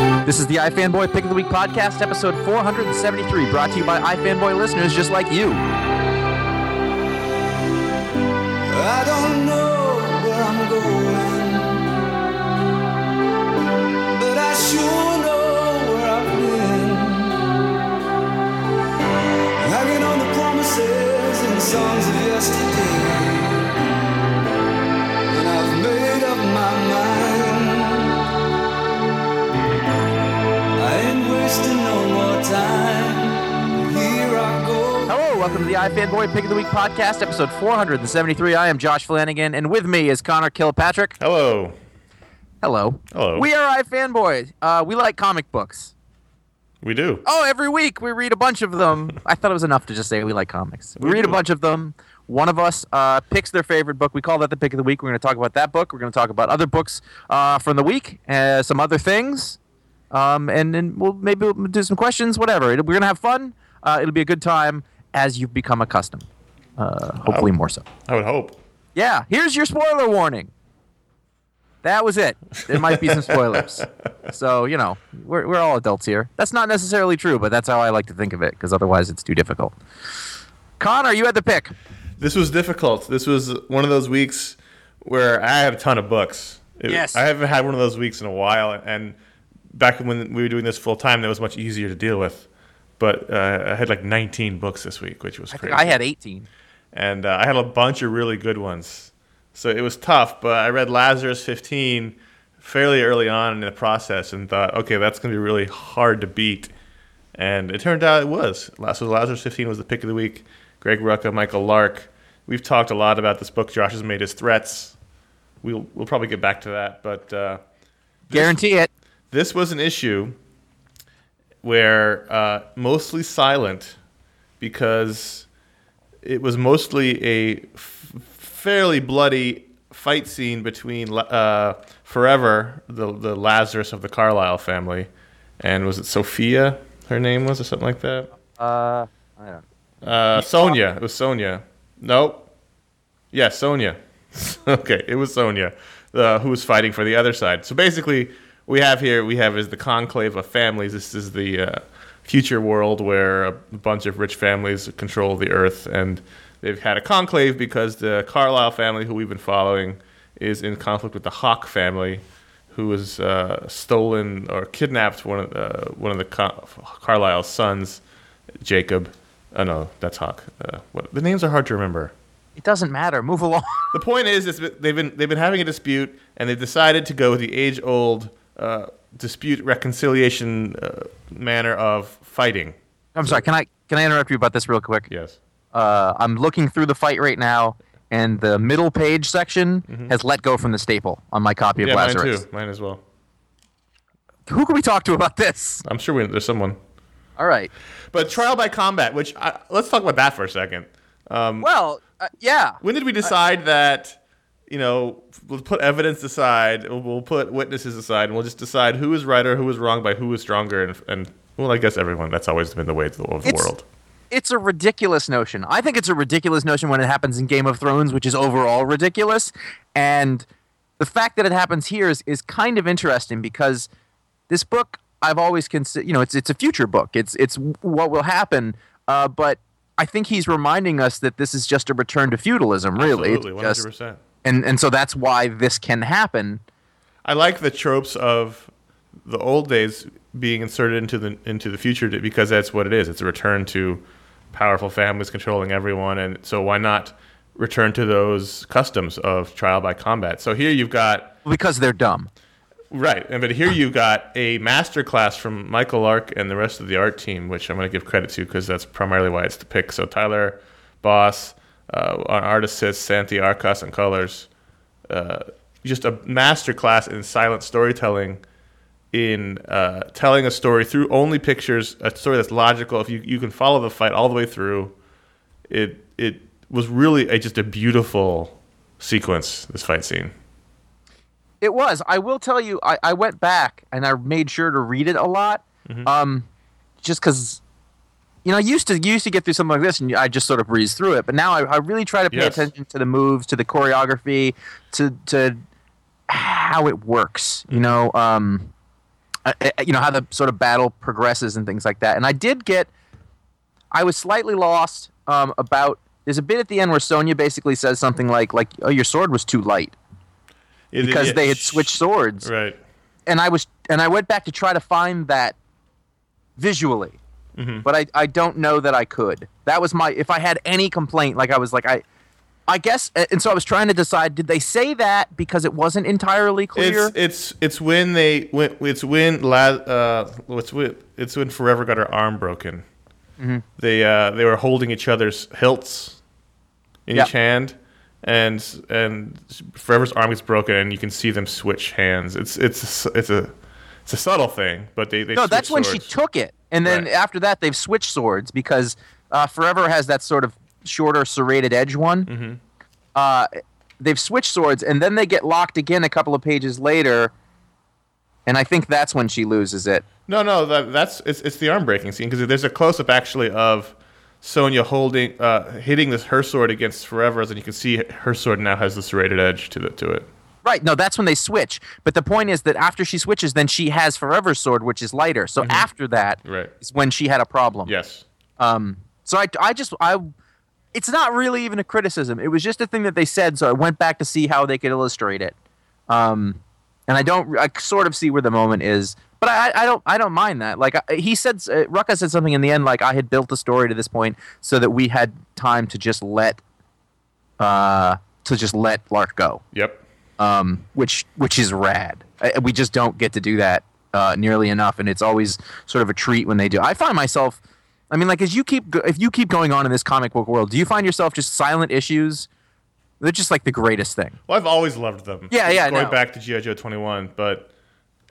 This is the iFanboy Pick of the Week podcast, episode 473, brought to you by iFanboy listeners just like you. I don't know where I'm going, but I sure know where I've been. Hanging on the promises and songs of yesterday, and I've made up my mind. Welcome to the iFanboy Pick of the Week podcast, episode 473. I am Josh Flanagan, and with me is Conor Kilpatrick. Hello. Hello. Hello. We are iFanboy. Uh, we like comic books. We do. Oh, every week we read a bunch of them. I thought it was enough to just say we like comics. We, We read a bunch of them. One of us uh, picks their favorite book. We call that the pick of the week. We're going to talk about that book. We're going to talk about other books uh, from the week, uh, some other things, um, and then we'll maybe we'll do some questions. Whatever. We're going to have fun. Uh, it'll be a good time as you've become accustomed. Uh, hopefully, more so. I would hope. Yeah. Here's your spoiler warning. That was it. There might be some spoilers. So, you know, we're, we're all adults here. That's not necessarily true, but that's how I like to think of it, because otherwise it's too difficult. Conor, you had the pick. This was difficult. This was one of those weeks where I have a ton of books. It- Yes. I haven't had one of those weeks in a while, and back when we were doing this full time, that was much easier to deal with. But uh, I had like 19 books this week, which was I crazy. I had 18. and uh, I had a bunch of really good ones. So it was tough, but I read Lazarus 15 fairly early on in the process and thought, okay, that's going to be really hard to beat. And it turned out it was. So Lazarus 15 was the pick of the week. Greg Rucka, Michael Lark. We've talked a lot about this book. Josh has made his threats. We'll, we'll probably get back to that, but uh, Guarantee it. this was an issue where uh, mostly silent because it was mostly a f- fairly bloody fight scene between uh, Forever, the the Lazarus of the Carlyle family, and was it Sophia? Her name was or something like that. Uh, I don't. Uh, Sonia. It was Sonia. Nope. Yeah, Sonia. okay, it was Sonia, uh, who was fighting for the other side. So basically, we have here we have is the conclave of families. This is the uh, future world where a bunch of rich families control the earth, and they've had a conclave because the Carlyle family, who we've been following, is in conflict with the Hock family, who has uh, stolen or kidnapped one of the, one of the Car- Carlyle's sons, Jacob. Oh no, that's Hock. Uh, what, the names are hard to remember. It doesn't matter. Move along. The point is, is they've been they've been having a dispute, and they've decided to go with the age old uh, dispute reconciliation uh, manner of fighting. I'm sorry. Can I can I interrupt you about this real quick? Yes. Uh, I'm looking through the fight right now, and the middle page section has let go from the staple on my copy of Mm-hmm. Yeah, mine Lazarus. too. Mine as well. Who can we talk to about this? I'm sure we, there's someone. All right. But trial by combat, which I, let's talk about that for a second. Um, Well, uh, yeah. when did we decide that? You know, we'll put evidence aside, we'll, put witnesses aside, and we'll just decide who is right or who is wrong by who is stronger, and, and well, I guess everyone. That's always been the way of the, of the It's- world. It's a ridiculous notion. I think it's a ridiculous notion when it happens in Game of Thrones, which is overall ridiculous. And the fact that it happens here is, is kind of interesting because this book I've always considered, you know, it's it's a future book. It's it's what will happen. Uh, but I think he's reminding us that this is just a return to feudalism, really. Absolutely, one hundred just- percent. And and so that's why this can happen. I like the tropes of the old days being inserted into the into the future because that's what it is. It's a return to powerful families controlling everyone, and so why not return to those customs of trial by combat? So here you've got Because they're dumb. right, and but here you've got a master class from Michael Lark and the rest of the art team, which I'm going to give credit to because that's primarily why it's the pick. So Tyler Boss, uh, our art assist, Santi Arcas on colors uh, just a master class in silent storytelling in uh, telling a story through only pictures a story that's logical. If you, you can follow the fight all the way through it it was really a, just a beautiful sequence this fight scene. It was. I will tell you, I, I went back and I made sure to read it a lot, um, just because, you know, I used to used to get through something like this and I just sort of breeze through it. But now I, I really try to pay Yes. attention to the moves, to the choreography, to to how it works. You know, um, I- I- you know how the sort of battle progresses and things like that. And I did get, I was slightly lost um, about. There's a bit at the end where Sonya basically says something like, like, "Oh, your sword was too light." It- because it- they had switched swords right and i was and i went back to try to find that visually Mm-hmm. but I, I don't know that i could that was my if i had any complaint like i was like i i guess and so i was trying to decide did they say that because it wasn't entirely clear it's it's it's when they when it's when La, uh it's when it's when forever got her arm broken Mm-hmm. they uh they were holding each other's hilts in Yeah. each hand and and forever's arm gets broken and you can see them switch hands it's it's it's a it's a subtle thing but they, they no that's when she took it and then Right. after that they've switched swords because uh, forever has that sort of shorter serrated edge one Mm-hmm. uh, they've switched swords and then they get locked again a couple of pages later and i think that's when she loses it No, no, that, that's it's, it's the arm breaking scene because there's a close up actually of Sonya holding, uh, hitting this her sword against Forever's, and you can see her sword now has the serrated edge to the to it. Right. No, that's when they switch. But the point is that after she switches, then she has Forever sword, which is lighter. So after that is Mm-hmm. Right. when she had a problem. Yes. Um. So I, I just I, it's not really even a criticism. It was just a thing that they said. So I went back to see how they could illustrate it. Um, and I don't. I sort of see where the moment is, but I, I don't. I don't mind that. Like I, he said, uh, Rucka said something in the end. Like I had built the story to this point so that we had time to just let uh, to just let Lark go, Yep. Um, which which is rad. I, we just don't get to do that uh, nearly enough, and it's always sort of a treat when they do. I find myself, I mean, like as you keep if you keep going on in this comic book world, do you find yourself just silent issues? They're just like the greatest thing. Well, I've always loved them. Yeah, yeah, Going no. back to GI Joe 21, but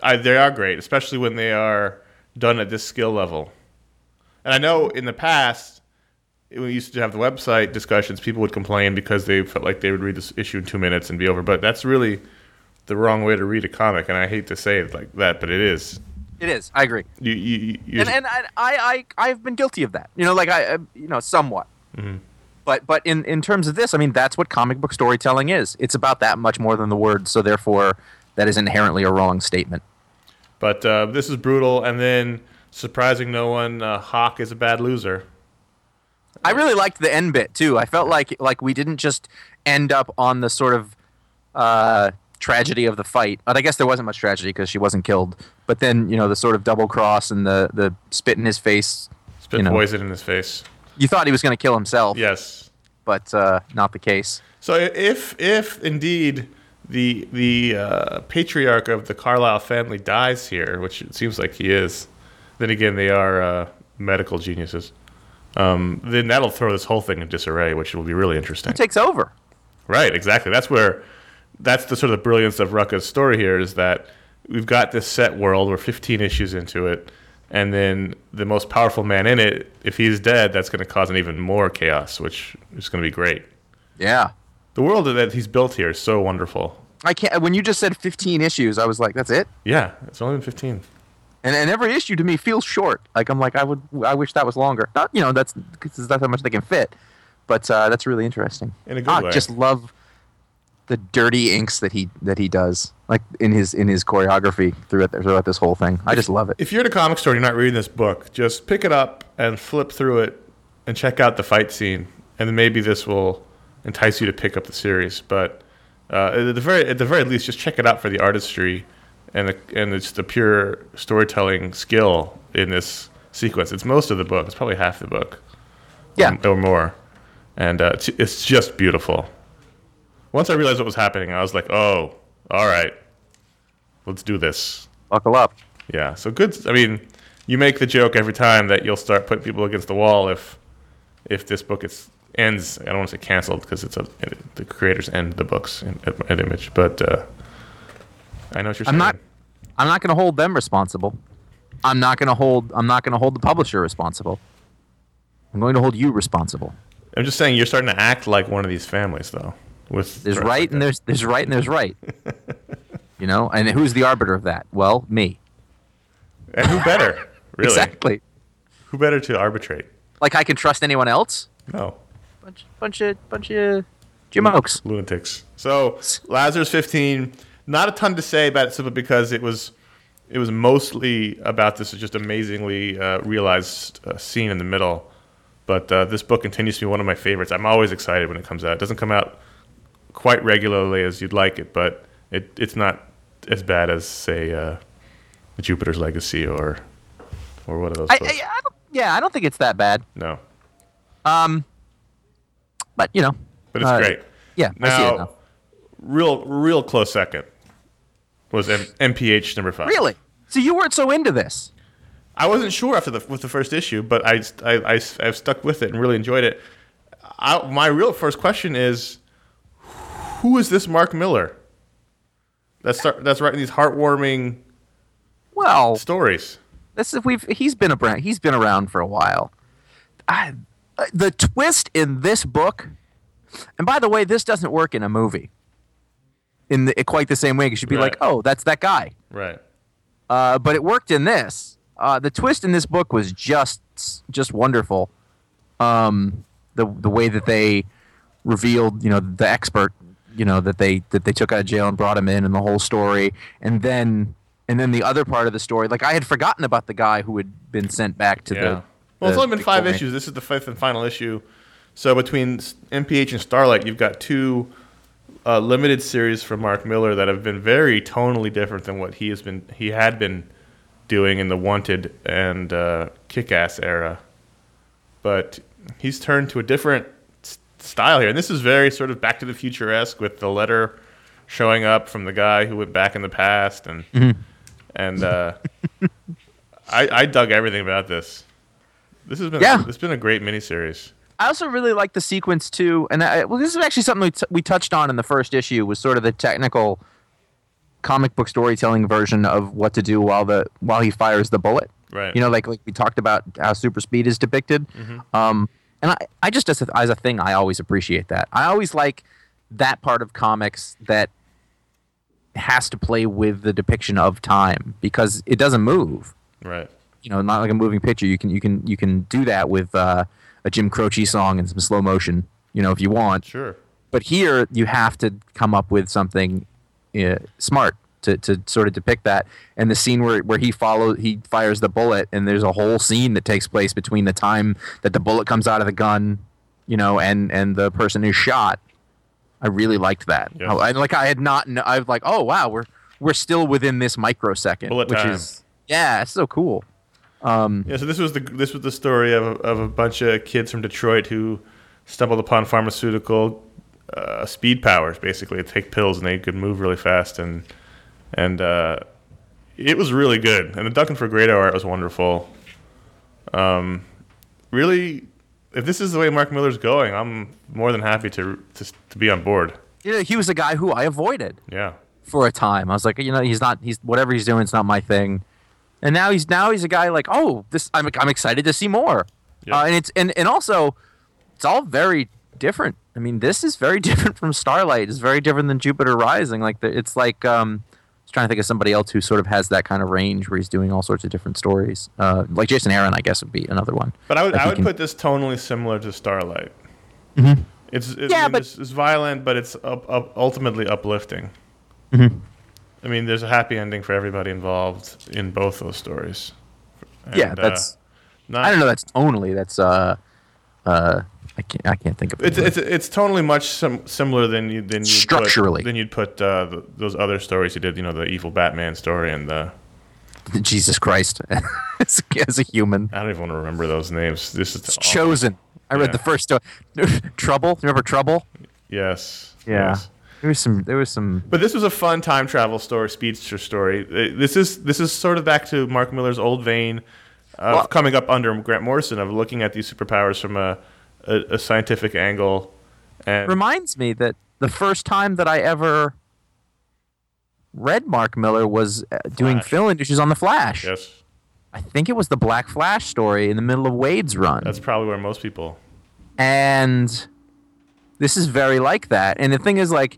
I, they are great, especially when they are done at this skill level. And I know in the past, we used to have the website discussions, people would complain because they felt like they would read this issue in two minutes and be over. But that's really the wrong way to read a comic, and I hate to say it like that, but it is. It is. I agree. You, you, you, and and I, I I I've been guilty of that. You know, like I, you know, somewhat. But but in in terms of this, I mean, that's what comic book storytelling is. It's about that much more than the words. So therefore, that is inherently a wrong statement. but uh, this is brutal, and then surprising no one, uh, Hock is a bad loser. I really liked the end bit too. I felt like like we didn't just end up on the sort of uh, tragedy of the fight. But I guess there wasn't much tragedy because she wasn't killed. But then you know the sort of double cross and the the spit in his face. Spit You know. poison in his face. You thought he was going to kill himself, Yes. but uh, not the case. So if if indeed the the uh, patriarch of the Carlyle family dies here, which it seems like he is, then again they are uh, medical geniuses. Um, then that'll throw this whole thing in disarray, which will be really interesting. Who takes over? Right, exactly. That's where that's the sort of brilliance of Rucka's story here is that we've got this set world, we're 15 issues into it, and then the most powerful man in it, if he's dead, that's going to cause an even more chaos, which is going to be great. Yeah. The world that he's built here is so wonderful. I can't. When you just said 15 issues, I was like, "That's it." Yeah, it's only been 15. And, and every issue to me feels short. Like I'm like, I would, I wish that was longer. Not, you know, that's because there's not that much they can fit. But uh, that's really interesting. In a good I way. just love the dirty inks that he that he does, like in his in his choreography throughout throughout this whole thing. I just love it. If you're at a comic store and you're not reading this book, just pick it up and flip through it and check out the fight scene, and then maybe this will entice you to pick up the series. But uh, at the very at the very least, just check it out for the artistry and the, and it's the pure storytelling skill in this sequence. It's most of the book. It's probably half the book. Yeah. or, or more, and uh, it's, it's just beautiful. Once I realized what was happening, I was like, "Oh, all right, let's do this." Buckle up. Yeah. So good. I mean, you make the joke every time that you'll start putting people against the wall if if this book is ends. I don't want to say canceled because it's a the creators end the books in, at, at Image, but uh, I know what you're saying. I'm not. I'm not going to hold them responsible. I'm not going to hold. I'm not going to hold the publisher responsible. I'm going to hold you responsible. I'm just saying you're starting to act like one of these families, though. With There's right like and that. there's there's right and there's right. you know, and who's the arbiter of that? Well, me. and who better? Really? Exactly. Who better to arbitrate? Like I can trust anyone else? No. Bunch bunch of bunch of jamokes. lunatics. So Lazarus 15, not a ton to say about it simply because it was it was mostly about this just amazingly uh, realized uh, scene in the middle. But uh, this book continues to be one of my favorites. I'm always excited when it comes out. It doesn't come out quite regularly as you'd like it, but it, it's not as bad as say uh, Jupiter's Legacy or or what are those? I? I, I don't, yeah, I don't think it's that bad. no, Um, but you know, but it's uh, great. Yeah, I see it Now, now. real real close second was M- MPH number five. Really? So you weren't so into this? I wasn't sure after the with the first issue, but I I, I have stuck with it and really enjoyed it. I, my real first question is, who is this Mark Millar? That's that's writing these heartwarming Well, stories. this is we've he's been around. He's been around for a while. I, uh, the twist in this book, and by the way, this doesn't work in a movie. In the, quite the same way, because you'd be like, "Oh, that's that guy." Right. Uh, but it worked in this. Uh, the twist in this book was just just wonderful. Um, the the way that they revealed, you know, the expert, you know, that they that they took out of jail and brought him in, and the whole story, and then and then the other part of the story. Like I had forgotten about the guy who had been sent back to Yeah. the. well, it's the only been five issues. This is the fifth and final issue. So between S- MPH and Starlight, you've got two uh, limited series from Mark Millar that have been very tonally different than what he has been he had been doing in the Wanted and uh, Kick-Ass era. But he's turned to a different s- style here, and this is very sort of Back to the Future esque with the letter showing up from the guy who went back in the past, and and uh, I, I dug everything about this. This has been Yeah. this has been a great miniseries. I also really like the sequence too, and I, well, this is actually something we, t- we touched on in the first issue was sort of the technical comic book storytelling version of what to do while the while he fires the bullet. Right. You know, like like we talked about how super speed is depicted. Um, and I, I just as a, as a thing, I always appreciate that. I always like that part of comics that has to play with the depiction of time because it doesn't move Right. you know, not like a moving picture. You can you can you can do that with uh, a Jim Croce song and some slow motion, you know, if you want. Sure. But here you have to come up with something uh, smart to, to sort of depict that. And the scene where, where he follows, he fires the bullet, and there's a whole scene that takes place between the time that the bullet comes out of the gun, you know, and and the person is shot. I really liked that. Yes. I like I had not. I was like, oh wow, we're we're still within this microsecond, Bullet which time. is yeah, it's so cool. Yeah, so this was the this was the story of a, of a bunch of kids from Detroit who stumbled upon pharmaceutical uh, speed powers. Basically, they take pills and they could move really fast, and and uh, it was really good. And the Duncan Fegredo art was wonderful. Um, really, if this is the way Mark Millar's going, I'm more than happy to to, to be on board. You know, he was a guy who I avoided Yeah, for a time. I was like, you know, he's not. He's whatever he's doing. It's not my thing. And now he's now he's a guy like, oh, this. I'm I'm excited to see more. Yeah. Uh, and it's and and also, it's all very different. I mean, this is very different from Starlight. It's very different than Jupiter Rising. Like the, it's like um, I was trying to think of somebody else who sort of has that kind of range where he's doing all sorts of different stories. Uh, like Jason Aaron, I guess would be another one. but I would I would can- put this tonally similar to Starlight. It's, it's Yeah, I mean, but- it's, it's violent, but it's up, up, ultimately uplifting. Mm-hmm. I mean, there's a happy ending for everybody involved in both those stories. yeah, And, uh, that's. not, I don't know. That's tonally. That's uh, uh, I can't. I can't think of it. It's it's it's totally much sim- similar than you than you Structurally. put, than you'd put uh, the, those other stories you did. You know, the evil Batman story and the Jesus Christ, as, a, as a human. I don't even want to remember those names. This is. Chosen. I read Yeah. the first story. Trouble. Remember Trouble? Yes. yes. There was some. There was some. But this was a fun time travel story, speedster story. Uh, This is this is sort of back to Mark Millar's old vein of Well- coming up under Grant Morrison of looking at these superpowers from a a, a scientific angle. And Reminds me that the first time that I ever read Mark Miller was uh, doing Flash. fill-in issues on the Flash. yes, I think it was the Black Flash story in the middle of Waid's run. that's probably where most people. and this is very like that. And the thing is, like,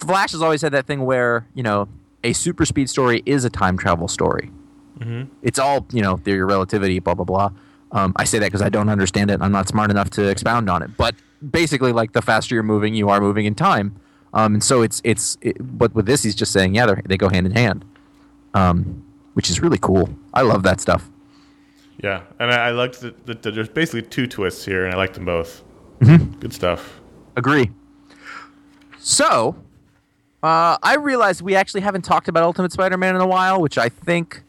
Flash has always had that thing where you know a super speed story is a time travel story. Mm-hmm. It's all you know, theory of relativity, blah blah blah. Um, I say that because I don't understand it. I'm not smart enough to expound on it. But basically, like the faster you're moving, you are moving in time. Um, and so it's it's. It, but with this, he's just saying, yeah, they're- go hand in hand, um, which is really cool. I love that stuff. Yeah, and I, I liked that, that there's basically two twists here, and I liked them both. Mm-hmm. Good stuff. Agree. So, uh, I realize we actually haven't talked about Ultimate Spider-Man in a while, which I think,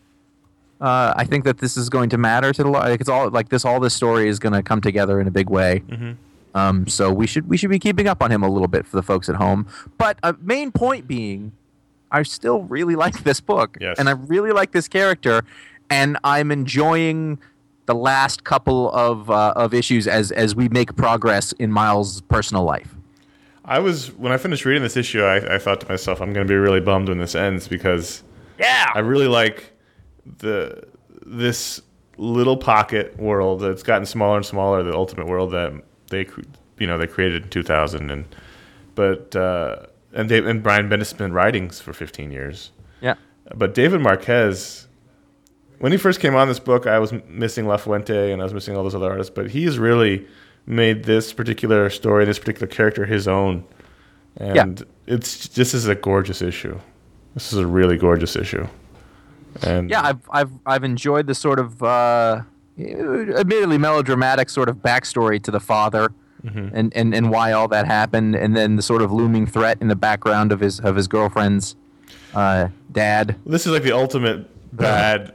uh, I think that this is going to matter to the. Like it's all like this. All this story is going to come together in a big way. Um, so we should we should be keeping up on him a little bit for the folks at home. But uh, main point being, I still really like this book, Yes. and I really like this character, and I'm enjoying the last couple of uh, of issues as as we make progress in Miles' personal life. I was when I finished reading this issue, I, I thought to myself, I'm going to be really bummed when this ends because Yeah. I really like the this little pocket world that's gotten smaller and smaller. The ultimate world that they you know they created in 2000, and but uh, and they and Brian Bendis has been writing for 15 years. yeah. But David Marquez, when he first came on this book, I was missing La Fuente and I was missing all those other artists. But he's really made this particular story, this particular character, his own. And it's this is a gorgeous issue. This is a really gorgeous issue. And Yeah, I've I've I've enjoyed the sort of uh, admittedly melodramatic sort of backstory to the father, and, and and why all that happened, and then the sort of looming threat in the background of his of his girlfriend's uh, dad. this is like the ultimate bad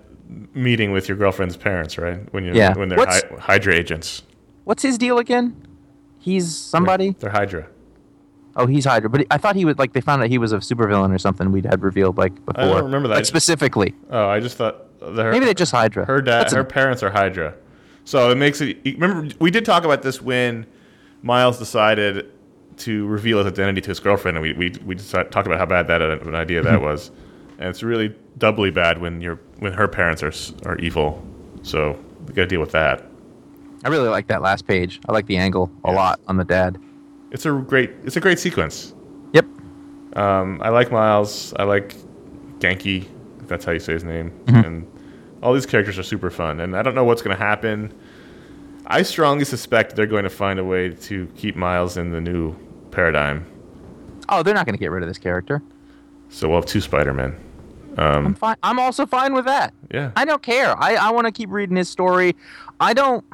meeting with your girlfriend's parents, right? When you Yeah. when they're hy- Hydra agents. What's his deal again? He's somebody. They're Hydra. Oh, he's Hydra. But I thought he was like they found out he was a supervillain or something. We'd had revealed like before. I don't remember that. Like specifically. Oh, I just thought the, Maybe they just Hydra. her dad, That's a- her parents are Hydra, so it makes it. Remember, we did talk about this when Miles decided to reveal his identity to his girlfriend, and we we we decided, talked about how bad that of an idea that was, and it's really doubly bad when your when her parents are are evil. So we got to deal with that. I really like that last page. I like the angle a lot on the dad. It's a great it's a great sequence. Yep. Um, I like Miles. I like Genki, if that's how you say his name. Mm-hmm. And all these characters are super fun. And I don't know what's going to happen. I strongly suspect they're going to find a way to keep Miles in the new paradigm. Oh, they're not going to get rid of this character. So we'll have two Spider-Men. Um, I'm fine. I'm also fine with that. yeah. I don't care. I, I want to keep reading his story. I don't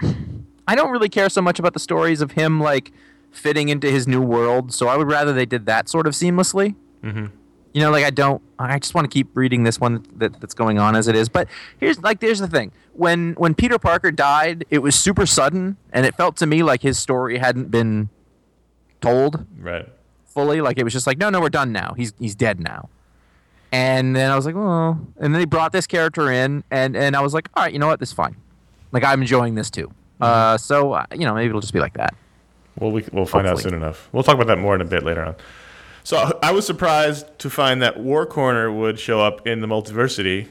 I don't really care so much about the stories of him like fitting into his new world. So I would rather they did that sort of seamlessly. Mm-hmm. You know, like I don't. I just want to keep reading this one that, that's going on as it is. But here's like here's the thing. When when Peter Parker died, it was super sudden, and it felt to me like his story hadn't been told Right. fully. Like it was just like, no, no, we're done now. He's he's dead now. And then I was like, oh. And then they brought this character in, and and I was like, all right, you know what? This is fine. Like I'm enjoying this too. Uh, so uh, you know, maybe it'll just be like that. Well, we, we'll find out soon enough. We'll talk about that more in a bit later on. So I was surprised to find that War Corner would show up in the Multiversity.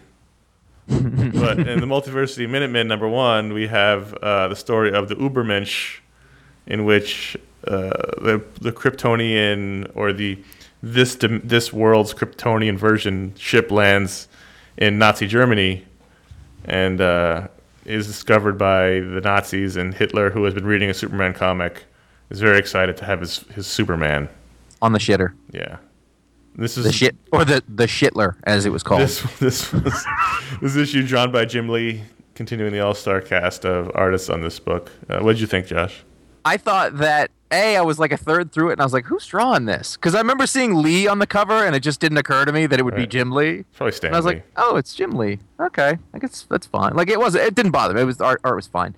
but in the Multiversity Minutemen number one, we have uh, the story of the Ubermensch, in which uh, the the Kryptonian or the this this world's Kryptonian version ship lands in Nazi Germany, and uh, is discovered by the Nazis. And Hitler, who has been reading a Superman comic, is very excited to have his his Superman. On the shitter, Yeah, this is the shit or the the shitler as it was called. this this was this issue drawn by Jim Lee, continuing the all star cast of artists on this book. Uh, what did you think, Josh? I thought that a I was like a third through it, and I was like, who's drawing this? Because I remember seeing Lee on the cover, and it just didn't occur to me that it would be Jim Lee. Probably Stan And I was Lee. like, oh, it's Jim Lee. Okay, I guess that's fine. Like it was, it didn't bother me. It was art. Art was fine.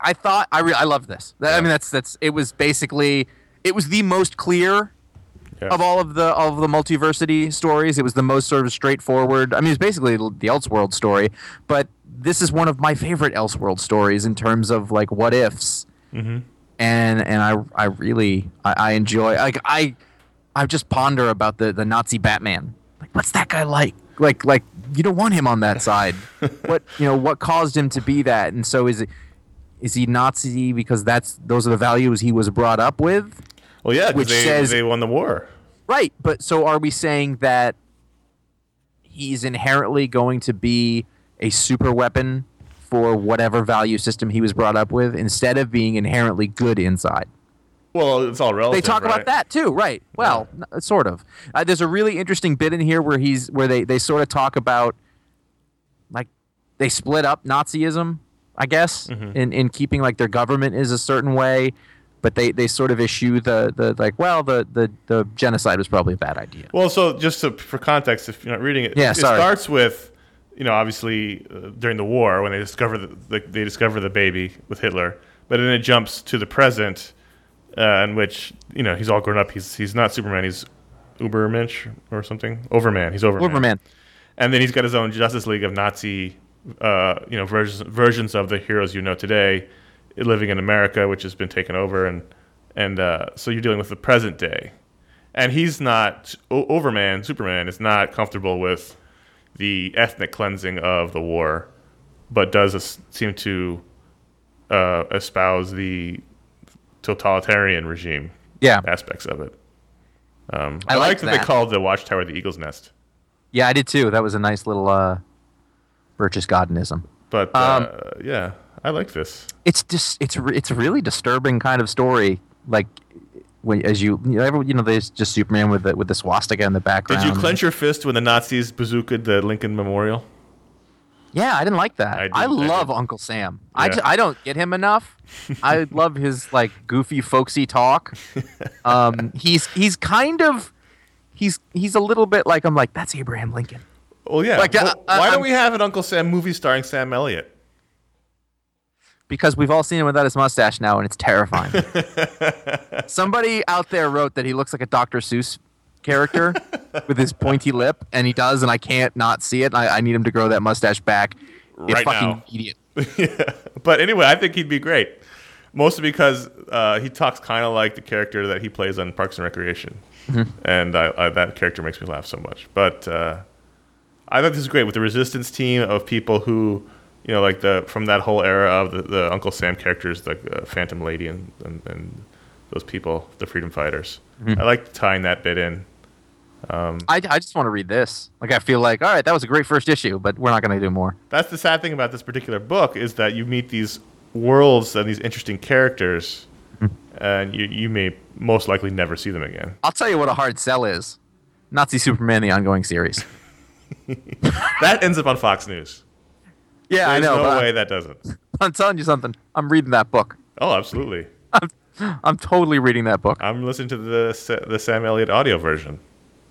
I- thought I re- I loved this. That, I mean, that's that's it was basically it was the most clear Yeah. of all of the of the multiversity stories. It was the most sort of straightforward. I mean, it's basically the Elseworld story, but this is one of my favorite Elseworld stories in terms of like what ifs. Mm-hmm. And and I I really I, I enjoy like I I just ponder about the the Nazi Batman. Like, what's that guy like? Like like you don't want him on that side. what you know what caused him to be that? And so is it is he Nazi because that's those are the values he was brought up with? Well, yeah, which they, says- they won the war. Right, but so are we saying that he's inherently going to be a super weapon for whatever value system he was brought up with instead of being inherently good inside? Well, it's all relative. They talk right? about that too, right? Well, n- sort of. Uh, there's a really interesting bit in here where he's where they they sort of talk about like they split up Nazism, I guess, Mm-hmm. in in keeping like their government is a certain way, but they they sort of issue the the like well the the the genocide was probably a bad idea. Well, so just to, for context, if you're not reading it, Yeah, it sorry. starts with, you know, obviously uh, during the war when they discover the, the they discover the baby with Hitler, but then it jumps to the present, uh, in which you know he's all grown up. He's he's not Superman. He's Ubermensch or something. Overman. He's Overman. Overman. And then he's got his own Justice League of Nazi, uh, you know, versions versions of the heroes you know today, living in America, which has been taken over, and and uh, so you're dealing with the present day, and he's not o- Overman. Superman is not comfortable with the ethnic cleansing of the war, but does es- seem to uh, espouse the totalitarian regime Yeah, aspects of it. Um, I, I like liked that, they that. called the Watchtower the Eagle's Nest. yeah, I did too. That was a nice little uh, Burgess Goddenism. But Um, uh, yeah, I like this. It's just it's re- it's a really disturbing kind of story. Like when as you you know, every- you know there's just Superman with the with the swastika in the background. Did you clench your fist when the Nazis bazookaed the Lincoln Memorial? Yeah, I didn't like that. I I, did- I love. Uncle Sam. I, Yeah. ju- I don't get him enough. I love his like goofy, folksy talk. Um, he's he's kind of he's he's a little bit like I'm like that's Abraham Lincoln. Well, yeah. Like, Well, why don't we have an Uncle Sam movie starring Sam Elliott? Because we've all seen him without his mustache now, and it's terrifying. Somebody out there wrote that he looks like a Dr. Seuss character with his pointy lip, and he does, and I can't not see it. I, I need him to grow that mustache back. Right fucking now. idiot. yeah. But anyway, I think he'd be great. Mostly because uh, he talks kind of like the character that he plays on Parks and Recreation, and I, I, that character makes me laugh so much. But uh, I thought this is great with the Resistance team of people who, you know, like the from that whole era of the, the Uncle Sam characters, like uh, Phantom Lady and, and and those people, the freedom fighters. Mm-hmm. I like tying that bit in. Um, I, I just want to read this. Like, I feel like, all right, that was a great first issue, but we're not going to do more. That's the sad thing about this particular book is that you meet these worlds and these interesting characters, hmm. and you, you may most likely never see them again. I'll tell you what a hard sell is Nazi Superman, the ongoing series. That ends up on Fox News. Yeah, I know. no way that doesn't. I'm telling you something. I'm reading that book. Oh, absolutely. I'm I'm totally reading that book. I'm listening to the the Sam Elliott audio version.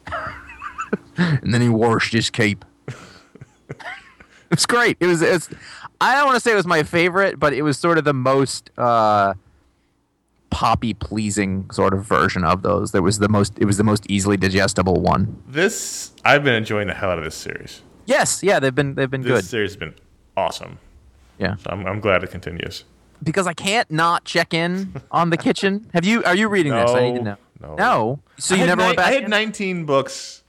and then he washed his cape. it's great. It was. It's. I don't want to say it was my favorite, but it was sort of the most uh, poppy pleasing sort of version of those. That was the most. It was the most easily digestible one. This I've been enjoying the hell out of this series. Yes. Yeah. They've been. They've been This good. series has been awesome. Yeah. So I'm, I'm glad it continues. Because I can't not check in on the kitchen. Have you? Are you reading this? I need to know. No. No. So you never ni- went back. I had in? 19 books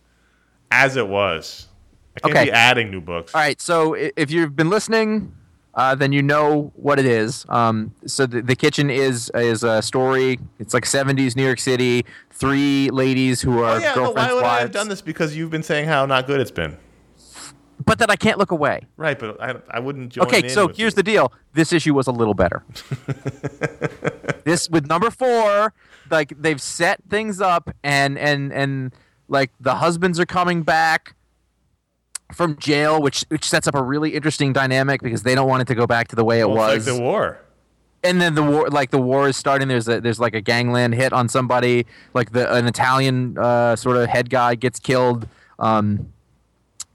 as it was. I can't Okay. be adding new books. All right, so if you've been listening, uh, then you know what it is. Um, so the, the kitchen is is a story. It's like '70s New York City. Three ladies who are Oh yeah, no, girlfriends' why would I have done this? Because you've been saying how not good it's been. But that I can't look away. Right, but I, I wouldn't join Okay, so here's you. the deal. This issue was a little better. this with number four, like they've set things up, and and and like the husbands are coming back from jail, which which sets up a really interesting dynamic because they don't want it to go back to the way it Well, was. like the war. and then the war like the war is starting there's a there's like a gangland hit on somebody like the an italian uh, sort of head guy gets killed um,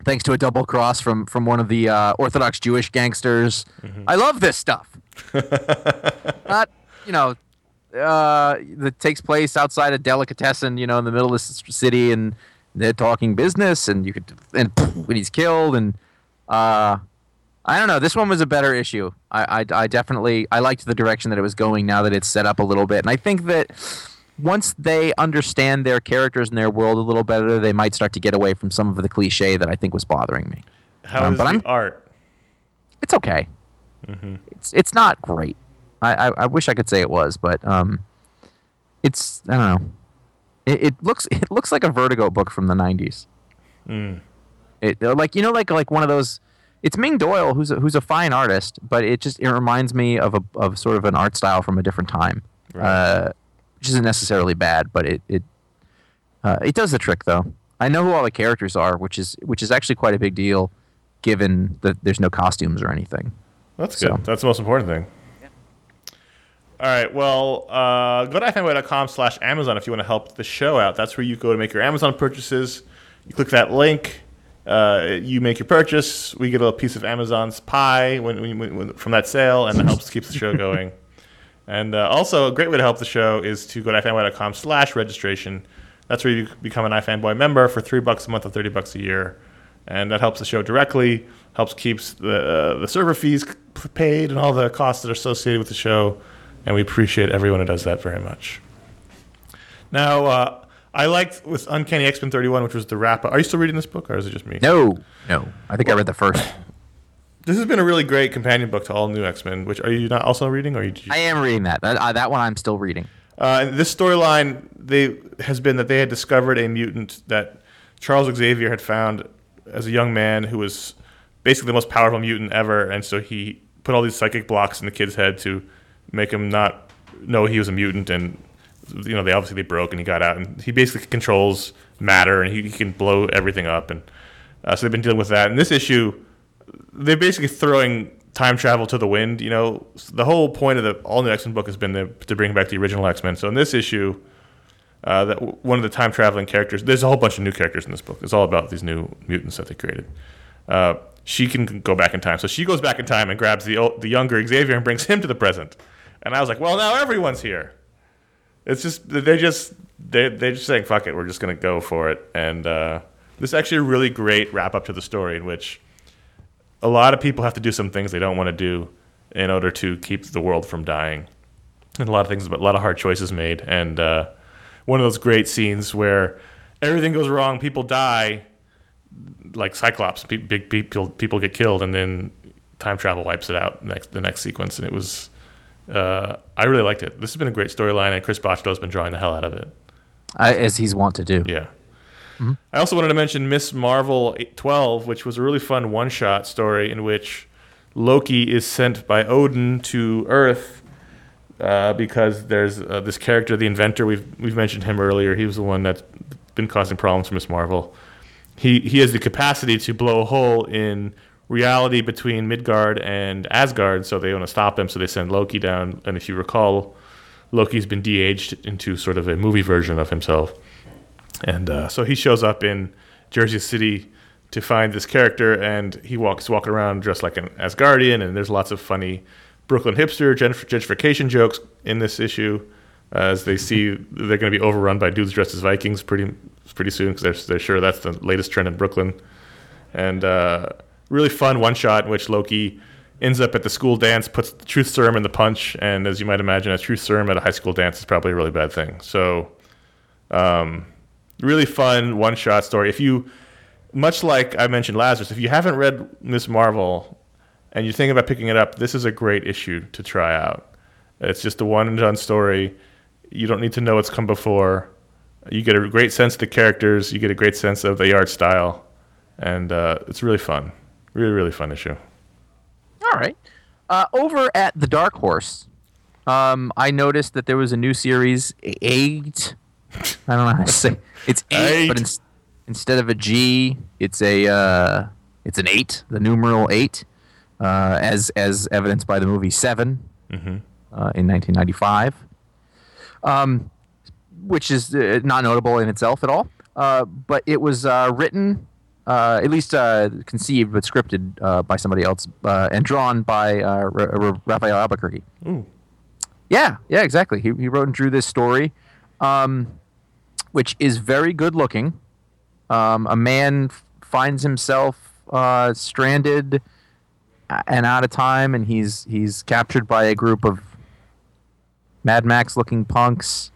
thanks to a double cross from from one of the uh, orthodox jewish gangsters i love this stuff not you know uh, that takes place outside a delicatessen you know in the middle of this city and they're talking business and you could and when he's killed and uh I don't know. This one was a better issue. I, I, I definitely I liked the direction that it was going. Now that it's set up a little bit, and I think that once they understand their characters and their world a little better, they might start to get away from some of the cliche that I think was bothering me. How Um, is but the I'm- art? It's okay. It's it's not great. I, I I wish I could say it was, but um, it's I don't know. It, it looks it looks like a Vertigo book from the '90s. It like you know like like one of those. It's Ming Doyle, who's a, who's a fine artist, but it just it reminds me of a of sort of an art style from a different time, uh, which isn't necessarily bad, but it it uh, it does the trick though. I know who all the characters are, which is which is actually quite a big deal, given that there's no costumes or anything. That's good. So- That's the most important thing. All right. Well, uh, go to ifanboy.com slash Amazon if you want to help the show out. That's where you go to make your Amazon purchases. You click that link. Uh, you make your purchase. We get a little piece of Amazon's pie when, when, when, from that sale, and it helps keep the show going. And uh, also, a great way to help the show is to go to ifanboy.com slash registration. That's where you become an iFanboy member for three bucks a month or 30 bucks a year. And that helps the show directly, helps keeps the, uh, the server fees paid and all the costs that are associated with the show. And we appreciate everyone who does that very much. Now, uh, I liked with Uncanny X Men 31, which was the wrap up. Are you still reading this book, or is it just me? No, no, I think I read the first. This has been a really great companion book to all new X Men. Which are you not also reading, or you? I am reading that. That, uh, that one I'm still reading. Uh, and this storyline they has been that they had discovered a mutant that Charles Xavier had found as a young man who was basically the most powerful mutant ever, and so he put all these psychic blocks in the kid's head to make him not know he was a mutant, and you know they obviously they broke, and he got out, and he basically controls matter, and he, he can blow everything up, and uh, so they've been dealing with that. and this issue, they're basically throwing time travel to the wind. You know, the whole point of the all new X Men book has been to, to bring back the original X Men. So in this issue, uh, that one of the time traveling characters. There's a whole bunch of new characters in this book. It's all about these new mutants that they created. Uh, she can go back in time. So she goes back in time and grabs the old, the younger Xavier and brings him to the present. And I was like, well, now everyone's here. It's just they just they they're just saying fuck it, we're just gonna go for it. And uh, this is actually a really great wrap up to the story in which a lot of people have to do some things they don't want to do in order to keep the world from dying. And a lot of things, but a lot of hard choices made. And uh, one of those great scenes where everything goes wrong, people die, like Cyclops, pe- big people people get killed, and then time travel wipes it out next the next sequence. And it was, uh, I really liked it. This has been a great storyline, and Chris Bachalo's been drawing the hell out of it. I, as he's wont to do. Yeah. I also wanted to mention Miss Marvel 12, which was a really fun one shot story in which Loki is sent by Odin to Earth uh, because there's uh, this character, the inventor. We've, we've mentioned him earlier. He was the one that's been causing problems for Miss Marvel. He, he has the capacity to blow a hole in reality between Midgard and Asgard, so they want to stop him, so they send Loki down. And if you recall, Loki's been de-aged into sort of a movie version of himself. And uh, so he shows up in Jersey City to find this character, and he walks walking around dressed like an Asgardian. And there's lots of funny Brooklyn hipster gentrification jokes in this issue, as they see they're going to be overrun by dudes dressed as Vikings pretty pretty soon because they're they're sure that's the latest trend in Brooklyn. And uh, really fun one shot in which Loki ends up at the school dance, puts the truth serum in the punch, and as you might imagine, a truth serum at a high school dance is probably a really bad thing. So um, really fun one shot story. If you, much like I mentioned Lazarus, if you haven't read Miss Marvel and you're thinking about picking it up, this is a great issue to try out. It's just a one and done story. You don't need to know what's come before. You get a great sense of the characters. You get a great sense of the art style, and uh, it's really fun. Really, really fun issue. All right. Uh, over at the Dark Horse, um, I noticed that there was a new series, eight. I don't know how to say. It's eight, but Eight. ins- instead of a G, it's a uh, it's an eight, the numeral eight, uh, as as evidenced by the movie 7 uh, in 1995, um, which is uh, not notable in itself at all. Uh, but it was uh, written, uh, at least uh, conceived but scripted uh, by somebody else, uh, and drawn by uh, R- R- Rafael Albuquerque. Ooh. Yeah, yeah, exactly. He, he wrote and drew this story, um, which is very good looking. Um, a man f- finds himself uh, stranded and out of time, and he's he's captured by a group of Mad Max looking punks,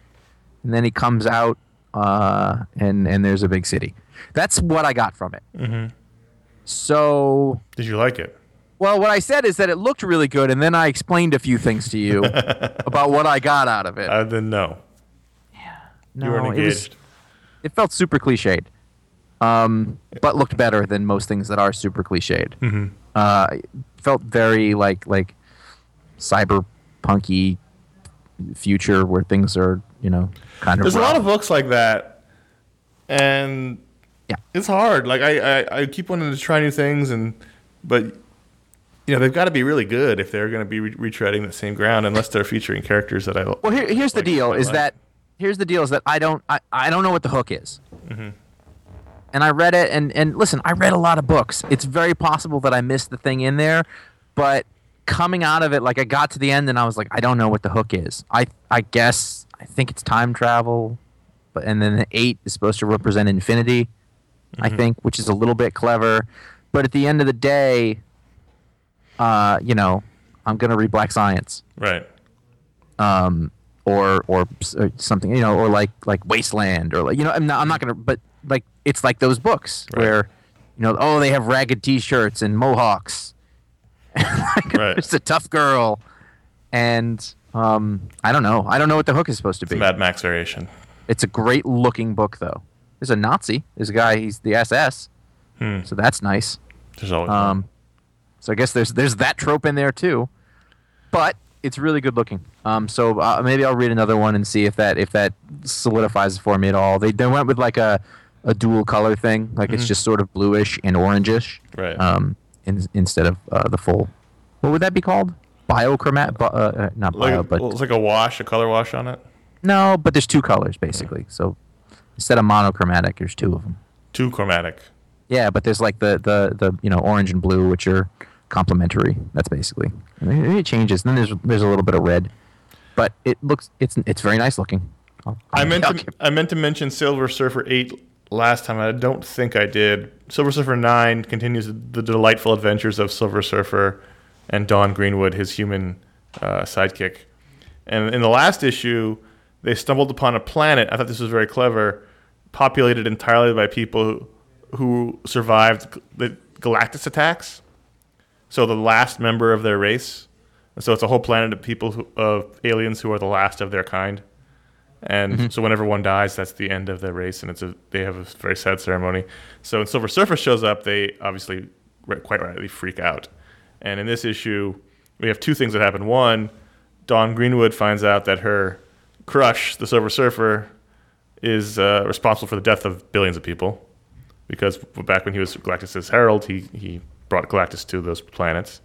and then he comes out, uh, and and there's a big city. That's what I got from it. Mm-hmm. So Did you like it? well, what I said is that it looked really good, and then I explained a few things to you about what I got out of it. I didn't know. No, you weren't it was- It, felt super cliched, um, but looked better than most things that are super cliched. Mm-hmm. Uh, it felt very like like cyberpunky future where things are you know kind of. There's a lot of books like that, and Yeah. it's hard. Like I, I, I keep wanting to try new things, and but you know they've got to be really good if they're going to be re- retreading the same ground, unless they're featuring characters that I. Well, here, here's the deal: is like. that here's the deal is that I don't I, I don't know what the hook is. Mm-hmm. And I read it, and and listen, I read a lot of books. It's very possible that I missed the thing in there, but coming out of it, like I got to the end, and I was like, I don't know what the hook is. I I guess I think it's time travel, but and then the eight is supposed to represent infinity. I Mm-hmm. think, which is a little bit clever, but at the end of the day, uh, you know, I'm gonna read Black Science right. um, or, or or something, you know, or like like Wasteland, or like you know, I'm not, I'm not gonna, but like it's like those books Right. where, you know, oh they have ragged T-shirts and mohawks, like, Right. it's a tough girl, and um, I don't know, I don't know what the hook is supposed to be. Mad Max variation. It's a great looking book though. There's a Nazi. There's a guy. He's the SS, Hmm. so that's nice. There's always Um, so I guess there's there's that trope in there too, but it's really good looking. Um, so uh, maybe I'll read another one and see if that if that solidifies for me at all. They they went with like a a dual color thing, like it's just sort of bluish and orangish, Right. Um, in, instead of uh, the full. What would that be called? Biochromat? Bi- uh, uh, not like, bio, but well, it's like a wash, a color wash on it. no, but there's two colors basically. So instead of monochromatic, there's two of them. Too chromatic. Yeah, but there's like the the the you know orange and blue, which are complementary. That's basically. And it, it changes. And then there's there's a little bit of red, but it looks it's it's very nice looking. I'll- I meant I'll to I meant to mention Silver Surfer eight last time. I don't think I did. Silver Surfer nine continues the delightful adventures of Silver Surfer and Dawn Greenwood, his human uh, sidekick. And in the last issue, they stumbled upon a planet. I thought this was very clever, populated entirely by people who, who survived the Galactus attacks. So the last member of their race. So it's a whole planet of people who, of aliens who are the last of their kind. And so whenever one dies, that's the end of the race, and it's a they have a very sad ceremony. So when Silver Surfer shows up, they obviously quite rightly freak out. And in this issue, we have two things that happen. One, Dawn Greenwood finds out that her crush, the Silver Surfer, is uh, responsible for the death of billions of people, because back when he was Galactus's herald, he he brought Galactus to those planets.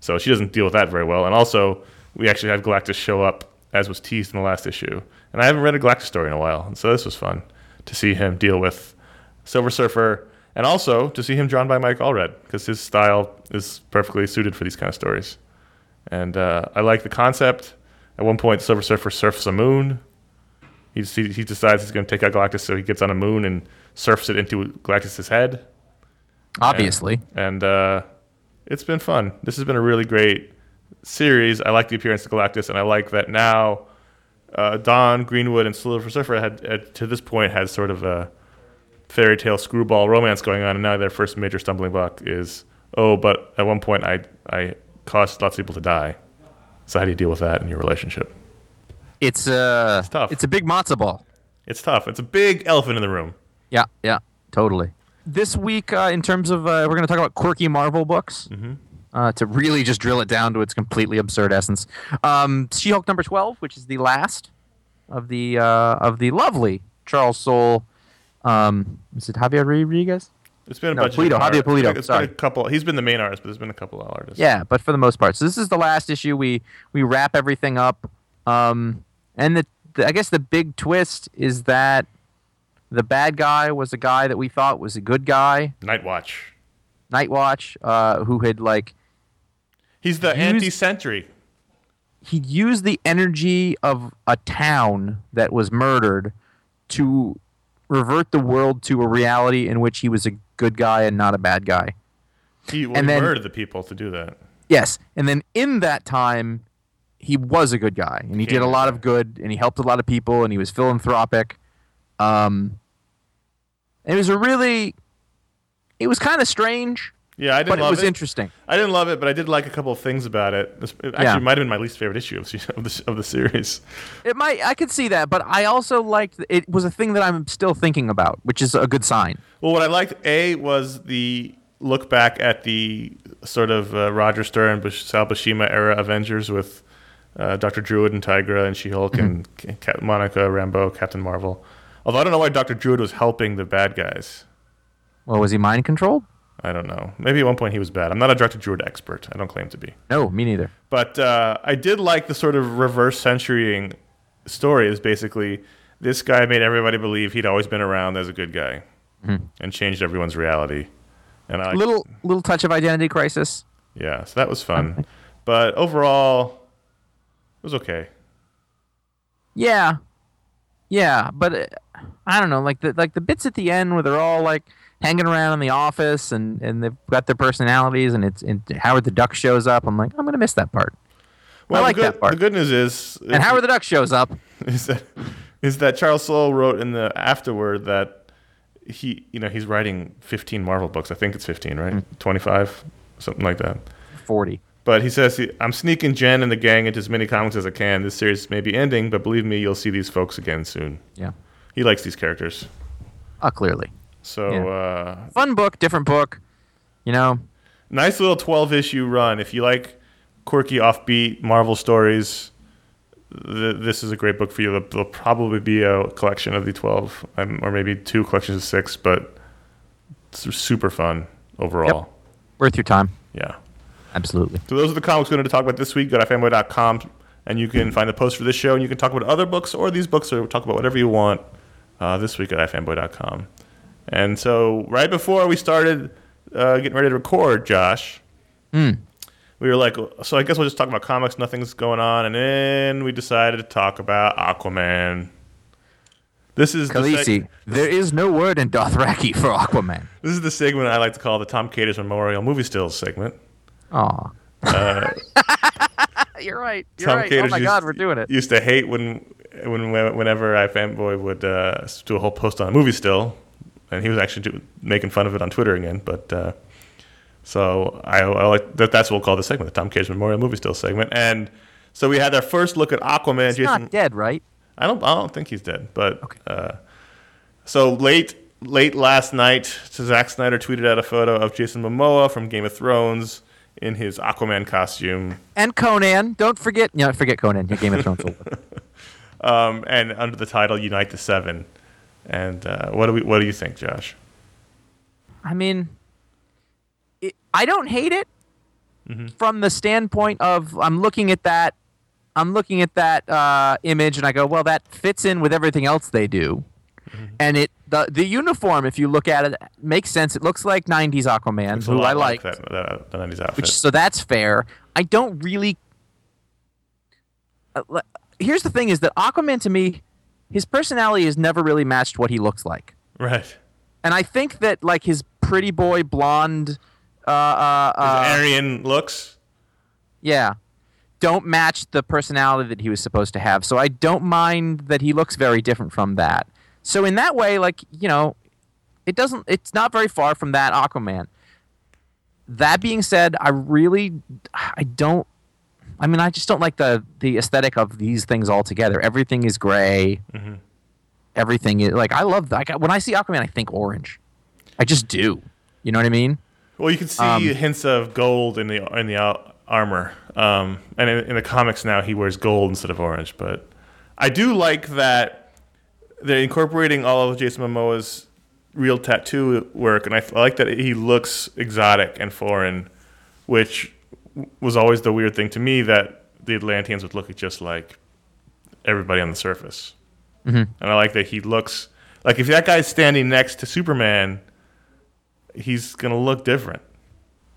So she doesn't deal with that very well. And also, we actually have Galactus show up as was teased in the last issue. And I haven't read a Galactus story in a while, and so this was fun to see him deal with Silver Surfer, and also to see him drawn by Mike Allred because his style is perfectly suited for these kind of stories. And uh, I like the concept. At one point, Silver Surfer surfs a moon. He, he, he decides he's going to take out Galactus, so he gets on a moon and surfs it into Galactus's head Obviously, and uh, it's been fun. This has been a really great series. I like the appearance of Galactus, and I like that now uh, Dawn Greenwood and Silver Surfer had, had to this point had sort of a fairy tale screwball romance going on, and now their first major stumbling block is oh, but at one point I I caused lots of people to die. So how do you deal with that in your relationship? it's uh It's tough. It's a big matzo ball. It's tough. It's a big elephant in the room. Yeah, yeah, totally. This week, uh, in terms of, uh, we're going to talk about quirky Marvel books. Uh, to really just drill it down to its completely absurd essence. Um, She-Hulk number twelve, which is the last of the uh, of the lovely Charles Soule. Um, is it Javier Rodriguez? It's been a No, bunch Pulido, of Javier art- It's been sorry. a couple. He's been the main artist, but there's been a couple of artists. Yeah, but for the most part. So this is the last issue. We we wrap everything up. Um, and the, the I guess the big twist is that the bad guy was a guy that we thought was a good guy, Night Watch. Nightwatch, uh, who had like He's the anti-sentry. he used the energy of a town that was murdered to revert the world to a reality in which he was a good guy and not a bad guy. He, well, And he then- murdered the people to do that. Yes, and then in that time, he was a good guy, and he did a lot of good, and he helped a lot of people, and he was philanthropic. Um, it was a really, it was kind of strange, Yeah, I didn't but it love was it. interesting. I didn't love it, but I did like a couple of things about it. It actually Yeah. might have been my least favorite issue of, the of the series. It might, I could see that, but I also liked it was a thing that I'm still thinking about, which is a good sign. Well, what I liked a was the look back at the sort of uh, Roger Stern, Bush, Sal Buscema era Avengers with uh, Doctor Druid and Tigra and She Hulk and Ca- Ca- Monica Rambeau, Captain Marvel. Although I don't know why Doctor Druid was helping the bad guys. Well, was he mind controlled? I don't know. Maybe at one point he was bad. I'm not a Doctor Druid expert. I don't claim to be. No, me neither. But uh, I did like the sort of reverse centurying story. Is basically this guy made everybody believe he'd always been around as a good guy, and changed everyone's reality. And I Little little touch of identity crisis. yeah, so that was fun. But overall, it was okay. Yeah, yeah, but uh, I don't know, like the like the bits at the end where they're all like hanging around in the office and and they've got their personalities and it's and Howard the Duck shows up. I'm like, I'm gonna miss that part. Well, like the good, that part. The good news is, And Howard the Duck shows up. is that is that Charles Soule wrote in the afterword that he, you know, he's writing 15 Marvel books. I think it's 15, right? Mm-hmm. 25, something like that. Forty. But he says, I'm sneaking Jen and the gang into as many comics as I can. This series may be ending, but believe me, you'll see these folks again soon. Yeah. He likes these characters. Oh, clearly. So, Yeah. uh, Fun book, different book. You know, nice little 12 issue run. If you like quirky, offbeat Marvel stories, th- this is a great book for you. There'll, there'll probably be a collection of the 12, um, or maybe two collections of six, but it's super fun overall. worth your time. Yeah. Absolutely. So those are the comics we're going to talk about this week. Go to fanboy.com and you can find the post for this show and you can talk about other books or these books or talk about whatever you want uh, this week at ifanboy.com. And so, right before we started uh, getting ready to record, Josh, Hmm. we were like, so I guess we'll just talk about comics. Nothing's going on, and then we decided to talk about Aquaman. This is the seg- there is no word in Dothraki for Aquaman. this is the segment I like to call the Tom Katers Memorial Movie Stills segment. Aw. You're right. You're Tom right. Katers oh my used, God, we're doing it. Used to hate when, when whenever I fanboy would uh, do a whole post on a movie still, and he was actually do, making fun of it on Twitter again. But uh, so I, I like that. That's what we'll call the segment, the Tom Katers Memorial Movie Still segment. And so we had our first look at Aquaman. He's Jason, not dead, right? I don't. I don't think he's dead. But uh, so late, late last night, Zack Snyder tweeted out a photo of Jason Momoa from Game of Thrones in his Aquaman costume. And Conan. Don't forget. No, forget Conan. Game of Thrones. um, and under the title "Unite the Seven. And uh, what do we? What do you think, Josh? I mean, it, I don't hate it from the standpoint of I'm looking at that. I'm looking at that uh, image and I go, well, that fits in with everything else they do. And it the the uniform, if you look at it, makes sense. It looks like '90s Aquaman, who I like. that, that, the '90s outfit. which so that's fair. I don't really. Here's the thing: is that Aquaman to me, his personality has never really matched what he looks like, right. and I think that like his pretty boy blonde, uh, uh, His uh, Aryan looks. yeah, don't match the personality that he was supposed to have. So I don't mind that he looks very different from that. So in that way, like you know, it doesn't. It's not very far from that Aquaman. That being said, I really, I don't. I mean, I just don't like the the aesthetic of these things altogether. Everything is gray. Everything is like I love like when I see Aquaman, I think orange. I just do. You know what I mean? Well, you can see Um, hints of gold in the in the ar- armor, um, and in, in the comics now he wears gold instead of orange. But I do like that they're incorporating all of Jason Momoa's real tattoo work, and I like that he looks exotic and foreign, which was always the weird thing to me that the Atlanteans would look just like everybody on the surface. Mm-hmm. And I like that he looks like if that guy's standing next to Superman, he's gonna look different,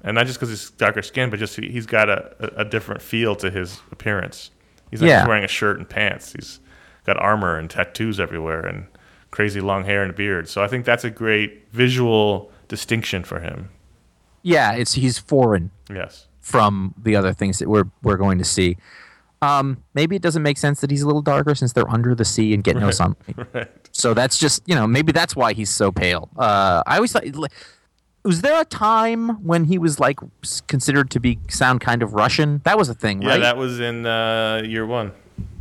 and not just because he's darker skin, but just he- he's got a, a, a different feel to his appearance. He's not Yeah. just wearing a shirt and pants. He's got armor and tattoos everywhere and crazy long hair and a beard. So I think that's a great visual distinction for him. Yeah, it's he's foreign. Yes. From the other things that we're we're going to see. Um, maybe it doesn't make sense that he's a little darker since they're under the sea and get no sunlight. Right. So that's just you know maybe that's why he's so pale. Uh, I always thought. Was there a time when he was like considered to be sound kind of Russian? That was a thing, Yeah, right? that was in uh, year one.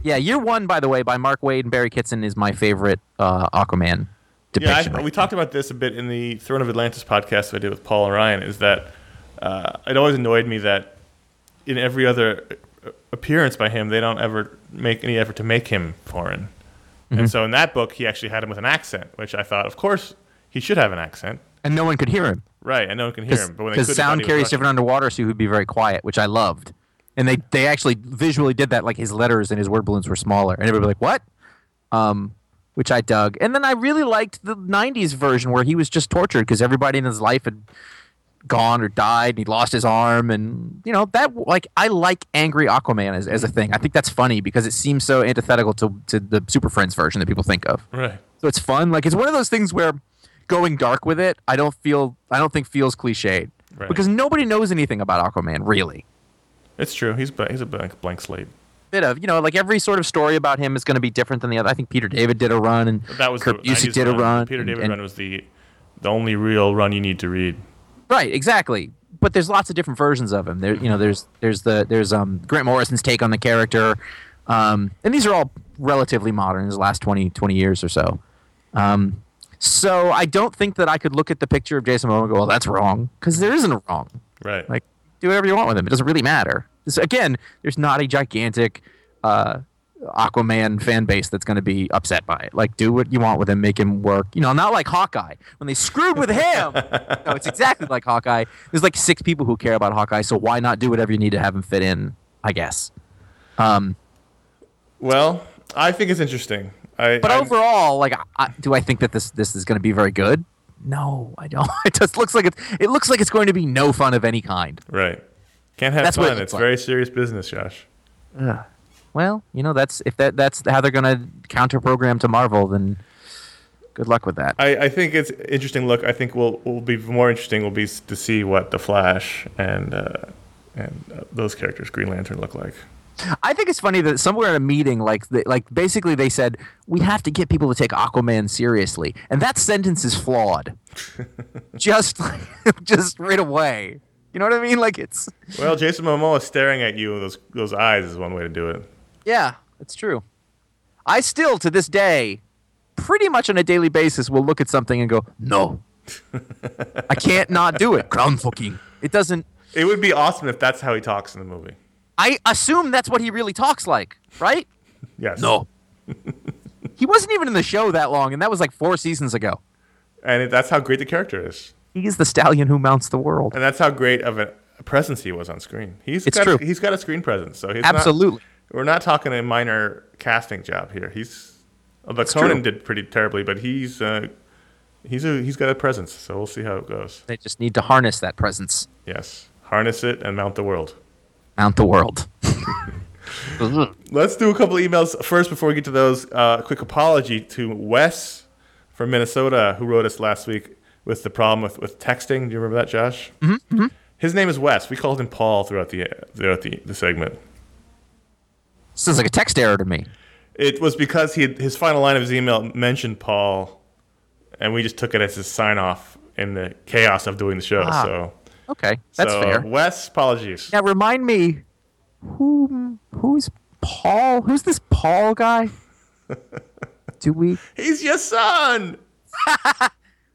yeah, Year One, by the way, by Mark Waid and Barry Kitson, is my favorite uh, Aquaman Yeah, depiction. I, we talked about this a bit in the Throne of Atlantis podcast that I did with Paul and Ryan. Is that uh, it always annoyed me that in every other appearance by him, they don't ever make any effort to make him foreign. Mm-hmm. And so in that book, he actually had him with an accent, which I thought, of course, he should have an accent, and no one could hear him. right? And no one can hear him. But because sound carries different underwater, so he would be very quiet, which I loved. And they they actually visually did that, like his letters and his word balloons were smaller, and everybody was like, "What?" Um, which I dug. And then I really liked the '90s version where he was just tortured because everybody in his life had gone or died, and he lost his arm, and you know that like I like angry Aquaman as, as a thing. I think that's funny because it seems so antithetical to to the Super Friends version that people think of. Right. So it's fun. Like it's one of those things where going dark with it, I don't feel I don't think feels cliched. Right. Because nobody knows anything about Aquaman, really. It's true. He's he's a blank, blank slate. Bit of, you know, like every sort of story about him is going to be different than the other. I think Peter David did a run, and That was Kurt Busiek uh, 90s did a run. Peter and- David and- run was the the only real run you need to read. Right, exactly. But there's lots of different versions of him. There, you know, there's there's the there's um Grant Morrison's take on the character, um, and these are all relatively modern. In the last 20, 20 years or so. Um, so I don't think that I could look at the picture of Jason Momoa and go, "Well, that's wrong," because there isn't a wrong. Right. Like, do whatever you want with him. It doesn't really matter. Again, there's not a gigantic uh, Aquaman fan base that's going to be upset by it. Like, do what you want with him, make him work. You know, not like Hawkeye. When they screwed with him, no, it's exactly like Hawkeye. There's like six people who care about Hawkeye, so why not do whatever you need to have him fit in? I guess. Um, well, I think it's interesting. I, but I, overall, like, I, do I think that this this is going to be very good? no, I don't. It just looks like it's it looks like it's going to be no fun of any kind. Right. Can't have That's what it fun. It's like. very serious business, Josh. Well, you know that's if that that's how they're going to counter program to Marvel, then good luck with that. I, I think it's interesting. Look, I think will will be more interesting. Will be to see what the Flash and uh, and uh, those characters, Green Lantern, look like. I think it's funny that somewhere in a meeting, like, they, like basically they said we have to get people to take Aquaman seriously, and that sentence is flawed. just, just right away. You know what I mean? Like it's Well, Jason Momoa staring at you with those those eyes is one way to do it. Yeah, it's true. I still to this day, pretty much on a daily basis, will look at something and go, no, I can't not do it. Ground fucking. It doesn't. It would be awesome if that's how he talks in the movie. I assume that's what he really talks like, right? Yes. No. he wasn't even in the show that long, and that was like four seasons ago. And it, that's how great the character is, He's the stallion who mounts the world. and that's how great of a presence he was on screen. He's It's got, true. He's got a screen presence, so he's not- Absolutely. We're not talking a minor casting job here. He's although true. Conan did pretty terribly, but he's uh, he's a he's got a presence. So we'll see how it goes. They just need to harness that presence. Yes, harness it and mount the world. Mount the world. Let's do a couple emails first before we get to those. Uh, a quick apology to Wes from Minnesota who wrote us last week with the problem with, with texting. Do you remember that, Josh? Mm-hmm. His name is Wes. We called him Paul throughout the throughout the, the segment. Sounds like a text error to me. It was because he had, his final line of his email mentioned Paul, and we just took it as his sign off in the chaos of doing the show. Ah, so Okay, that's so, fair. Wes, apologies. Now remind me, who who's Paul? Who's this Paul guy? Do we? He's your son.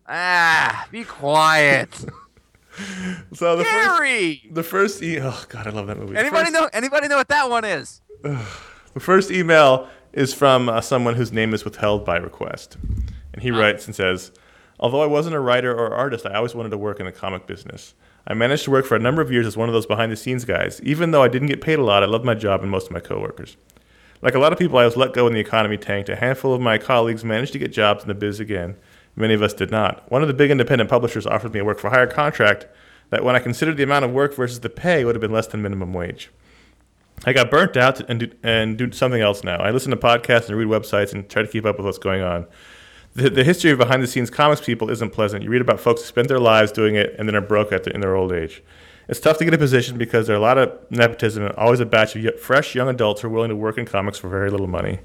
Ah, be quiet, So the first Gary. the first e- oh god, I love that movie. Anybody first- know? Anybody know what that one is? The first email is from uh, someone whose name is withheld by request. And he writes and says, Although I wasn't a writer or artist, I always wanted to work in the comic business. I managed to work for a number of years as one of those behind the scenes guys. Even though I didn't get paid a lot, I loved my job and most of my coworkers. Like a lot of people, I was let go when the economy tanked. A handful of my colleagues managed to get jobs in the biz again. Many of us did not. One of the big independent publishers offered me a work for hire contract that, when I considered the amount of work versus the pay, would have been less than minimum wage. I got burnt out and do, and do something else now. I listen to podcasts and read websites and try to keep up with what's going on. The, the history of behind the scenes comics people isn't pleasant. You read about folks who spend their lives doing it and then are broke at the, in their old age. It's tough to get a position because there are a lot of nepotism and always a batch of fresh young adults who are willing to work in comics for very little money.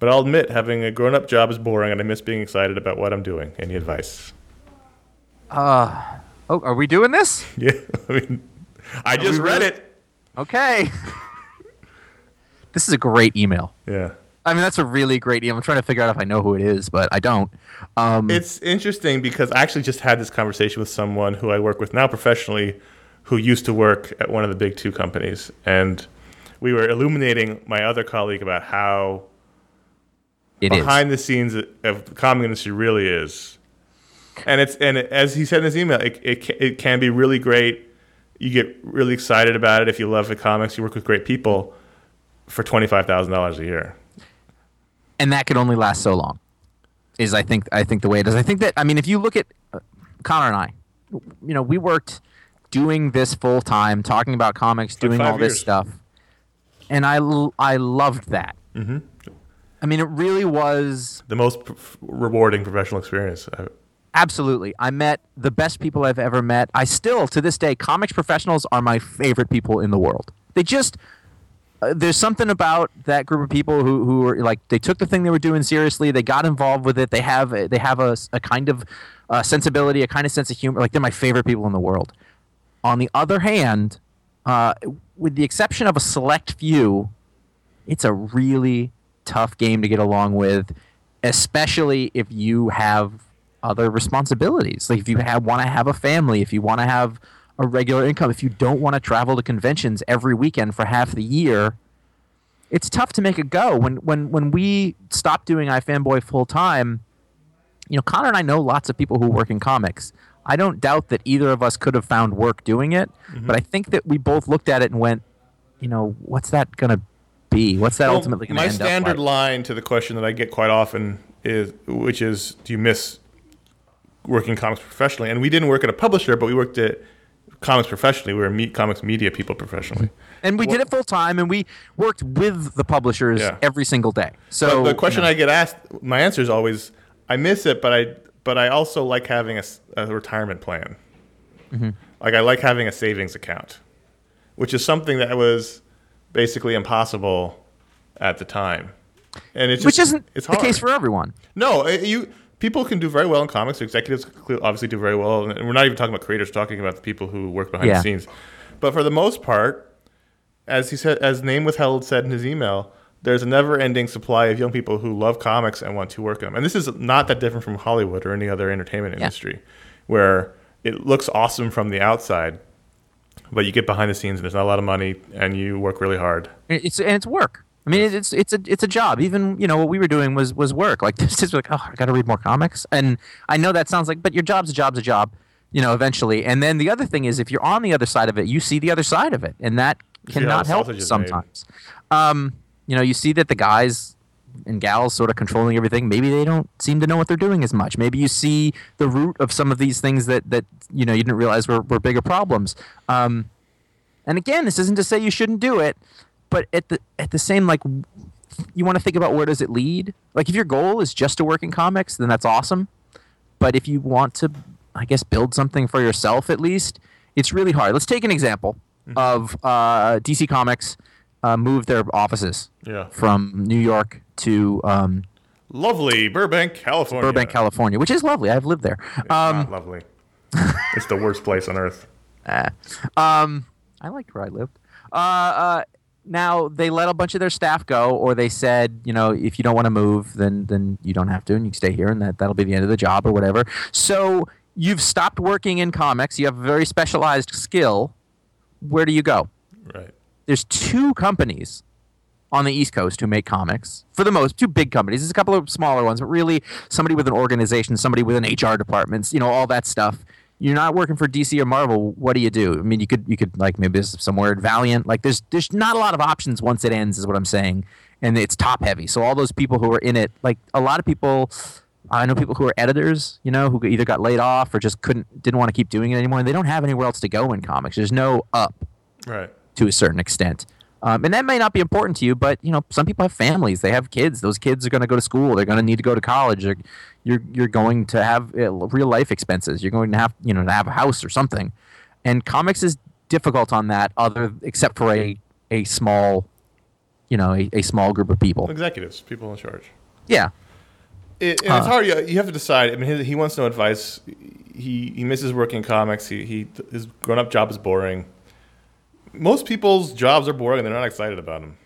But I'll admit, having a grown up job is boring and I miss being excited about what I'm doing. Any advice? Uh, oh, are we doing this? Yeah, I mean, I just read really- it. Okay. this is a great email. Yeah. I mean, that's a really great email. I'm trying to figure out if I know who it is, but I don't. Um, It's interesting because I actually just had this conversation with someone who I work with now professionally who used to work at one of the big two companies. And we were illuminating my other colleague about how it is. behind the scenes of the comic industry really is. And it's and as he said in his email, it, it, it can be really great. You get really excited about it if you love the comics. You work with great people for twenty five thousand dollars a year. and that could only last so long. Is I think I think the way it is. I think that I mean, if you look at uh, Conor and I, you know, we worked doing this full time, talking about comics, doing all this stuff, and I l- I loved that. Mm-hmm. I mean, it really was The most p- rewarding professional experience. I- absolutely. I met the best people I've ever met. I still, to this day, comics professionals are my favorite people in the world. They just there's something about that group of people who who are like they took the thing they were doing seriously. They got involved with it. They have a, they have a, a kind of uh, sensibility, a kind of sense of humor. Like they're my favorite people in the world. On the other hand, uh, with the exception of a select few, it's a really tough game to get along with, especially if you have other responsibilities. Like if you have want to have a family, if you want to have a regular income, if you don't want to travel to conventions every weekend for half the year, it's tough to make it go. When when when we stopped doing iFanboy full time, you know, Conor and I know lots of people who work in comics. I don't doubt that either of us could have found work doing it, mm-hmm. but I think that we both looked at it and went, you know, what's that going to be? What's that Well, ultimately going to my end standard like? line to the question that I get quite often is, which is, do you miss working comics professionally, and we didn't work at a publisher, but we worked at comics professionally. We were meet comics media people professionally. And we did it full time, and we worked with the publishers Yeah. every single day. So But the question you know, I get asked, my answer is always, I miss it, but I but I also like having a retirement plan. Mm-hmm. Like I like having a savings account, which is something that was basically impossible at the time. And it's which isn't it's the case for everyone. No, you people can do very well in comics. Executives obviously do very well, and we're not even talking about creators. Talking about the people who work behind Yeah. the scenes. But for the most part, as he said, as Name Withheld said in his email, there's a never-ending supply of young people who love comics and want to work in them. And this is not that different from Hollywood or any other entertainment Yeah. industry, where it looks awesome from the outside, but you get behind the scenes and there's not a lot of money, and you work really hard. It's and it's work. I mean, it's it's a it's a job. Even you know what we were doing was was work. Like this is like, oh, I got to read more comics. And I know that sounds like, but your job's a job's a job. You know, eventually. And then the other thing is, if you're on the other side of it, you see the other side of it, and that cannot help sausage is made. sometimes. Um, you know, you see that the guys and gals sort of controlling everything. Maybe they don't seem to know what they're doing as much. Maybe you see the root of some of these things that that you know you didn't realize were, were bigger problems. Um, and again, this isn't to say you shouldn't do it, but at the at the same like you want to think about where does it lead? Like if your goal is just to work in comics, then that's awesome. But if you want to I guess build something for yourself at least, it's really hard. Let's take an example of uh, DC Comics uh, moved their offices Yeah, from New York to um, lovely Burbank, California. Burbank, California, which is lovely. I've lived there. Um, not lovely. it's the worst place on earth. Eh. Um, I liked where I lived. Uh, uh, now they let a bunch of their staff go, or they said, you know, if you don't want to move, then then you don't have to, and you can stay here, and that that'll be the end of the job or whatever. So you've stopped working in comics. You have a very specialized skill. Where do you go? Right. There's two companies on the East Coast who make comics. For the most, two big companies. There's a couple of smaller ones, but really somebody with an organization, somebody with an HR department, you know, all that stuff. You're not working for DC or Marvel. What do you do? I mean, you could you could like maybe somewhere at Valiant. Like there's there's not a lot of options once it ends, is what I'm saying, and it's top heavy. So all those people who are in it, like a lot of people. I know people who are editors, you know, who either got laid off or just couldn't, didn't want to keep doing it anymore. And they don't have anywhere else to go in comics. There's no up Right. to a certain extent. Um, and that may not be important to you, but you know, some people have families. They have kids. Those kids are going to go to school. They're going to need to go to college. You're you're, you're going to have uh, real life expenses. You're going to have you know to have a house or something. And comics is difficult on that, other except for a a small, you know, a, a small group of people. Executives, people in charge. Yeah, It, and it's hard. You, you have to decide. I mean, he, he wants no advice. He he misses working comics. He, he his grown up job is boring. Most people's jobs are boring. and They're not excited about them.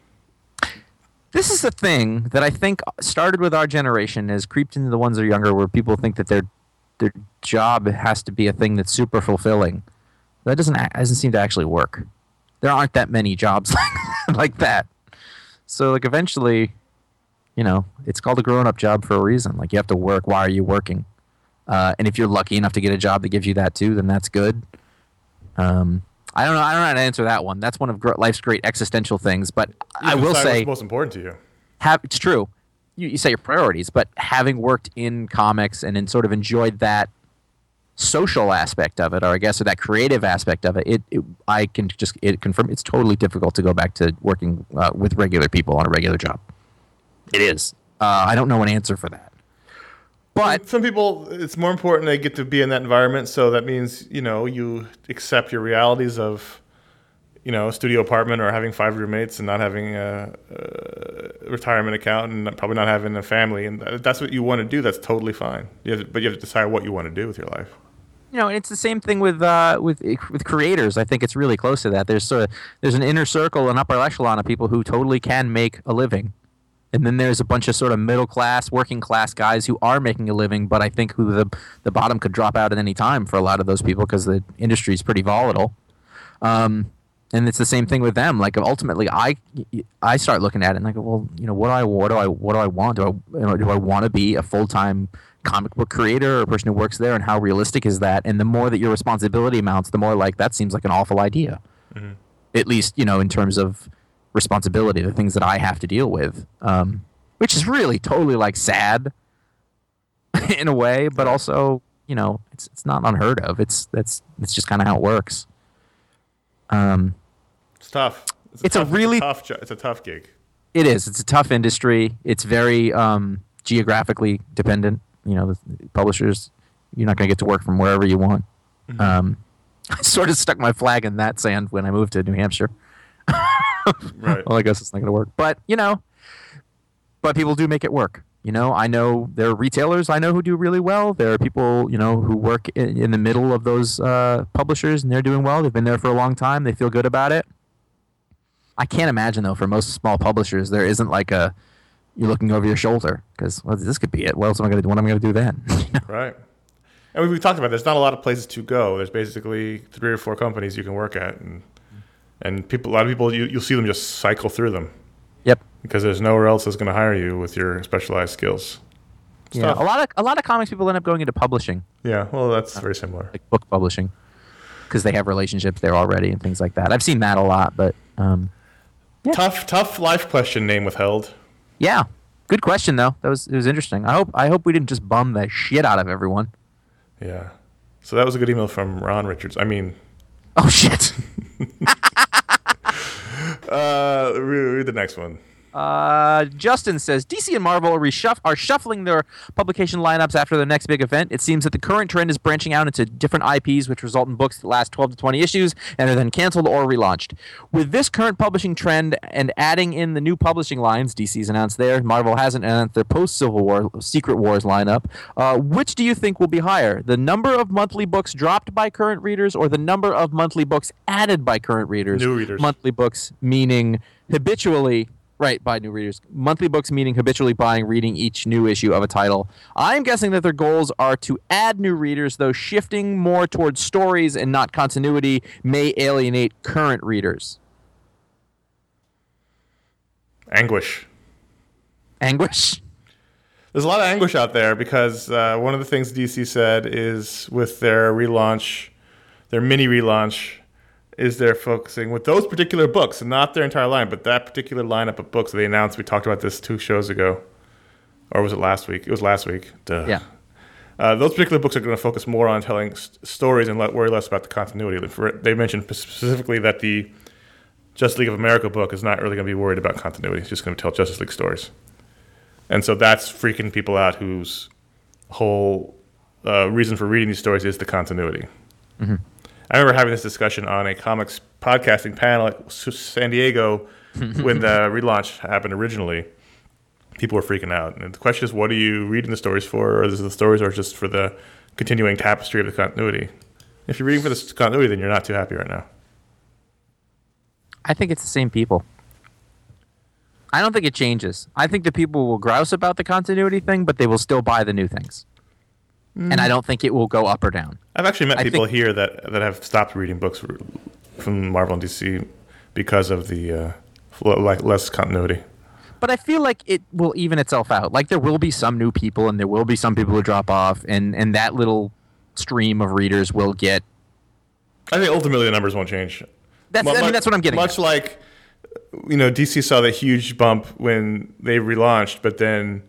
this is the thing that I think started with our generation, has creeped into the ones that are younger, where people think that their their job has to be a thing that's super fulfilling. That doesn't doesn't seem to actually work. There aren't that many jobs like, like that. So like eventually, you know, it's called a grown up job for a reason. Like you have to work. Why are you working? Uh, and if you're lucky enough to get a job that gives you that too, then that's good. Um, I don't know. I don't know how to answer that one. That's one of life's great existential things. But I will say, what's most important to you. have it's true. You, you set your priorities, but having worked in comics and in sort of enjoyed that social aspect of it, or I guess or that creative aspect of it, it, it I can just it confirm it's totally difficult to go back to working uh, with regular people on a regular job. It is. Uh, I don't know an answer for that. But Some people, it's more important they get to be in that environment. So that means you know you accept your realities of, you know, a studio apartment or having five roommates and not having a, a retirement account and probably not having a family. And that's what you want to do. That's totally fine. You to, but you have to decide what you want to do with your life. you know, and it's the same thing with uh, with with creators. I think it's really close to that. There's sort of there's an inner circle, an upper echelon of people who totally can make a living, and then there's a bunch of sort of middle class, working class guys who are making a living, but I think who the the bottom could drop out at any time for a lot of those people because the industry is pretty volatile. Um, and it's the same thing with them. Like ultimately, I I start looking at it and I go, well, you know, what do I what do I what do I want? Do I you know, do I want to be a full time comic book creator or a person who works there? And how realistic is that? And the more that your responsibility amounts, the more like that seems like an awful idea. At least you know in terms of responsibility, the things that I have to deal with, um, which is really totally like sad in a way, but also you know, it's it's not unheard of. It's that's it's just kind of how it works. Um, It's tough. It's a tough, really- tough. jo- It's a tough gig. it is. It's a tough industry. It's very um, geographically dependent. You know, the publishers, you're not going to get to work from wherever you want. Um, I sort of stuck my flag in that sand when I moved to New Hampshire. Right. well, I guess it's not going to work. But you know, but people do make it work. You know, I know there are retailers I know who do really well. There are people you know who work in, in the middle of those uh, publishers and they're doing well. They've been there for a long time. They feel good about it. I can't imagine though for most small publishers there isn't like a you're looking over your shoulder because well, this could be it. What else am I going to do? What am I going to do then? Right. And we, we talked about there's not a lot of places to go. There's basically three or four companies you can work at, and and people a lot of people you, you'll see them just cycle through them yep. because there's nowhere else that's going to hire you with your specialized skills. Yeah. Stuff. A lot of a lot of comics people end up going into publishing. Yeah. Well, that's very similar. like book publishing because they have relationships there already and things like that. I've seen that a lot, but um, Tough, tough life question. Name withheld. yeah, good question though. That was it was interesting. I hope I hope we didn't just bum the shit out of everyone. Yeah. So that was a good email from Ron Richards. I mean, Oh shit. uh, read, read the next one. Uh, Justin says DC and Marvel are, reshuff- are shuffling their publication lineups after the next big event. It seems that the current trend is branching out into different IPs, which result in books that last 12 to 20 issues and are then canceled or relaunched. With this current publishing trend and adding in the new publishing lines, DC's announced theirs, Marvel hasn't announced their post Civil War Secret Wars lineup. Uh, which do you think will be higher, the number of monthly books dropped by current readers or the number of monthly books added by current readers? New readers. monthly books meaning habitually right by new readers. Monthly books meaning habitually buying reading each new issue of a title. I'm guessing that their goals are to add new readers though shifting more towards stories and not continuity may alienate current readers. Anguish. anguish? There's a lot of anguish out there because uh, one of the things DC said is with their relaunch, their mini relaunch, is they're focusing with those particular books, not their entire line, but that particular lineup of books that they announced. We talked about this two shows ago, or was it last week? It was last week. Duh. yeah Uh, those particular books are going to focus more on telling st- stories and let, worry less about the continuity. For- They mentioned specifically that the Justice League of America book is not really going to be worried about continuity. It's just going to tell Justice League stories. And so that's freaking people out whose whole uh, reason for reading these stories is the continuity. I remember having this discussion on a comics podcasting panel at San Diego when the relaunch happened originally. People were freaking out. And the question is, what are you reading the stories for? Or is the stories are just for the continuing tapestry of the continuity? If you're reading for the continuity, then you're not too happy right now. i think it's the same people i don't think it changes i think the people will grouse about the continuity thing but they will still buy the new things and i don't think it will go up or down I've actually met I people think- here that that have stopped reading books from Marvel and DC because of the uh, like less continuity. but I feel like it will even itself out. Like there will be some new people, and there will be some people who drop off, and and that little stream of readers will get. I think ultimately the numbers won't change. That's Mu- I mean that's what I'm getting. Much at. like you know, DC saw the huge bump when they relaunched, but then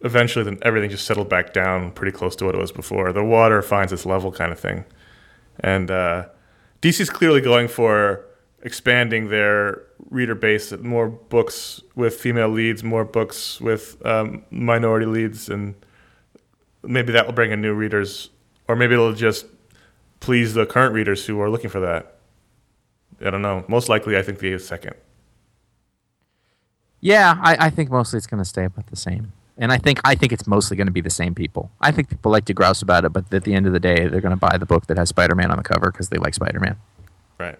eventually then everything just settled back down pretty close to what it was before. The water finds its level kind of thing. And uh, DC's clearly going for expanding their reader base, more books with female leads, more books with um, minority leads, and maybe that will bring in new readers, or maybe it'll just please the current readers who are looking for that. I don't know. Most likely, I think the second. Yeah, I, I think mostly it's going to stay about the same. And I think I think it's mostly going to be the same people. I think people like to grouse about it, but at the end of the day, they're going to buy the book that has Spider-Man on the cover because they like Spider-Man. Right.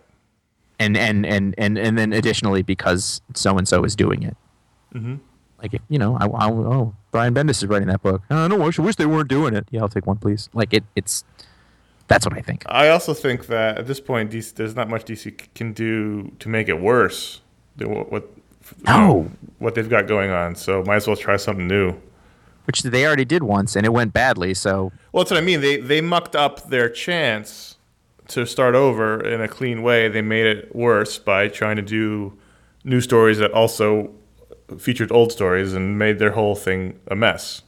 and and and and and then additionally because so and so is doing it. Mhm. Like if you know, I, I oh Brian Bendis is writing that book. I don't know. I wish they weren't doing it. Yeah, I'll take one, please. Like it, it's that's what I think. I also think that at this point, DC, there's not much DC can do to make it worse than what what, No. what they've got going on. So might as well try something new. Which they already did once, and it went badly. So Well, that's what I mean. They they mucked up their chance to start over in a clean way. They made it worse by trying to do new stories that also featured old stories and made their whole thing a mess.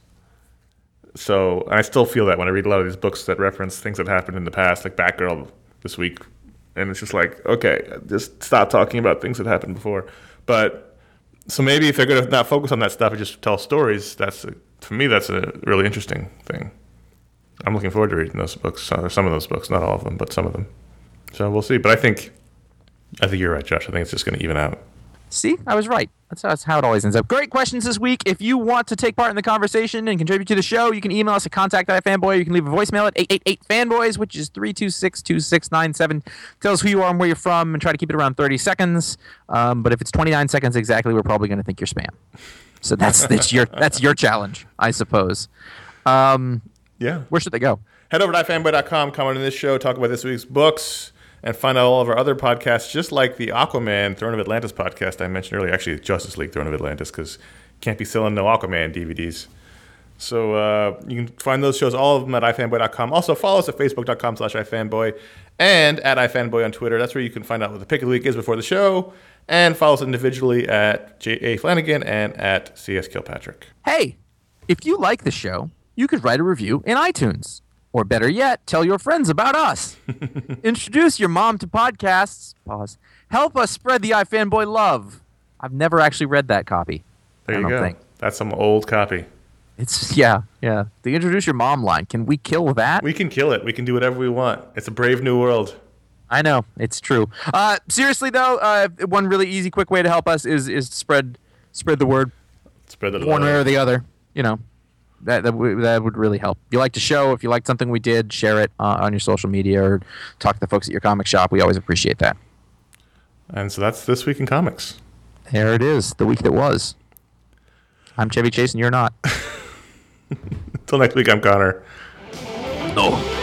So I still feel that when I read a lot of these books that reference things that happened in the past, like Batgirl this week, and it's just like, okay, just stop talking about things that happened before. But so maybe if they're going to not focus on that stuff and just tell stories, that's a, for me that's a really interesting thing. I'm looking forward to reading those books, uh, some of those books, not all of them, but some of them. So we'll see. But I think, I think you're right, Josh. I think it's just going to even out. See, I was right. That's how, that's how it always ends up. Great questions this week. If you want to take part in the conversation and contribute to the show, you can email us at contact at fanboy. You can leave a voicemail at 888-FANBOYS, which is 326-2697. Tell us who you are and where you're from and try to keep it around 30 seconds. Um, but if it's 29 seconds exactly, we're probably going to think you're spam. So that's, that's, your, that's your challenge, I suppose. Um, Yeah. where should they go? Head over to ifanboy.com, comment on this show, talk about this week's books, and find out all of our other podcasts, just like the Aquaman Throne of Atlantis podcast I mentioned earlier. Actually, Justice League Throne of Atlantis, because can't be selling no Aquaman DVDs. So uh, you can find those shows, all of them at ifanboy.com. Also, follow us at facebook.com slash ifanboy and at ifanboy on Twitter. That's where you can find out what the pick of the week is before the show. And follow us individually at J.A. Flanagan and at C.S. Kilpatrick. Hey, if you like the show, you could write a review in iTunes. Or better yet, tell your friends about us. Introduce your mom to podcasts. Pause. Help us spread the iFanboy love. I've never actually read that copy. There you go. think. That's some old copy. It's yeah, yeah. The introduce your mom line. Can we kill that? We can kill it. We can do whatever we want. It's a brave new world. I know it's true. Uh, seriously though, uh, one really easy, quick way to help us is is spread spread the word Spread the one way or the other. You know, that that, w- that would really help. If you like the show, if you liked something we did, share it uh, on your social media or talk to the folks at your comic shop. We always appreciate that. And so that's this week in comics. There it is, the week that was. I'm Chevy Chase, and you're not. Until next week, I'm Conor. No. No. No. Cause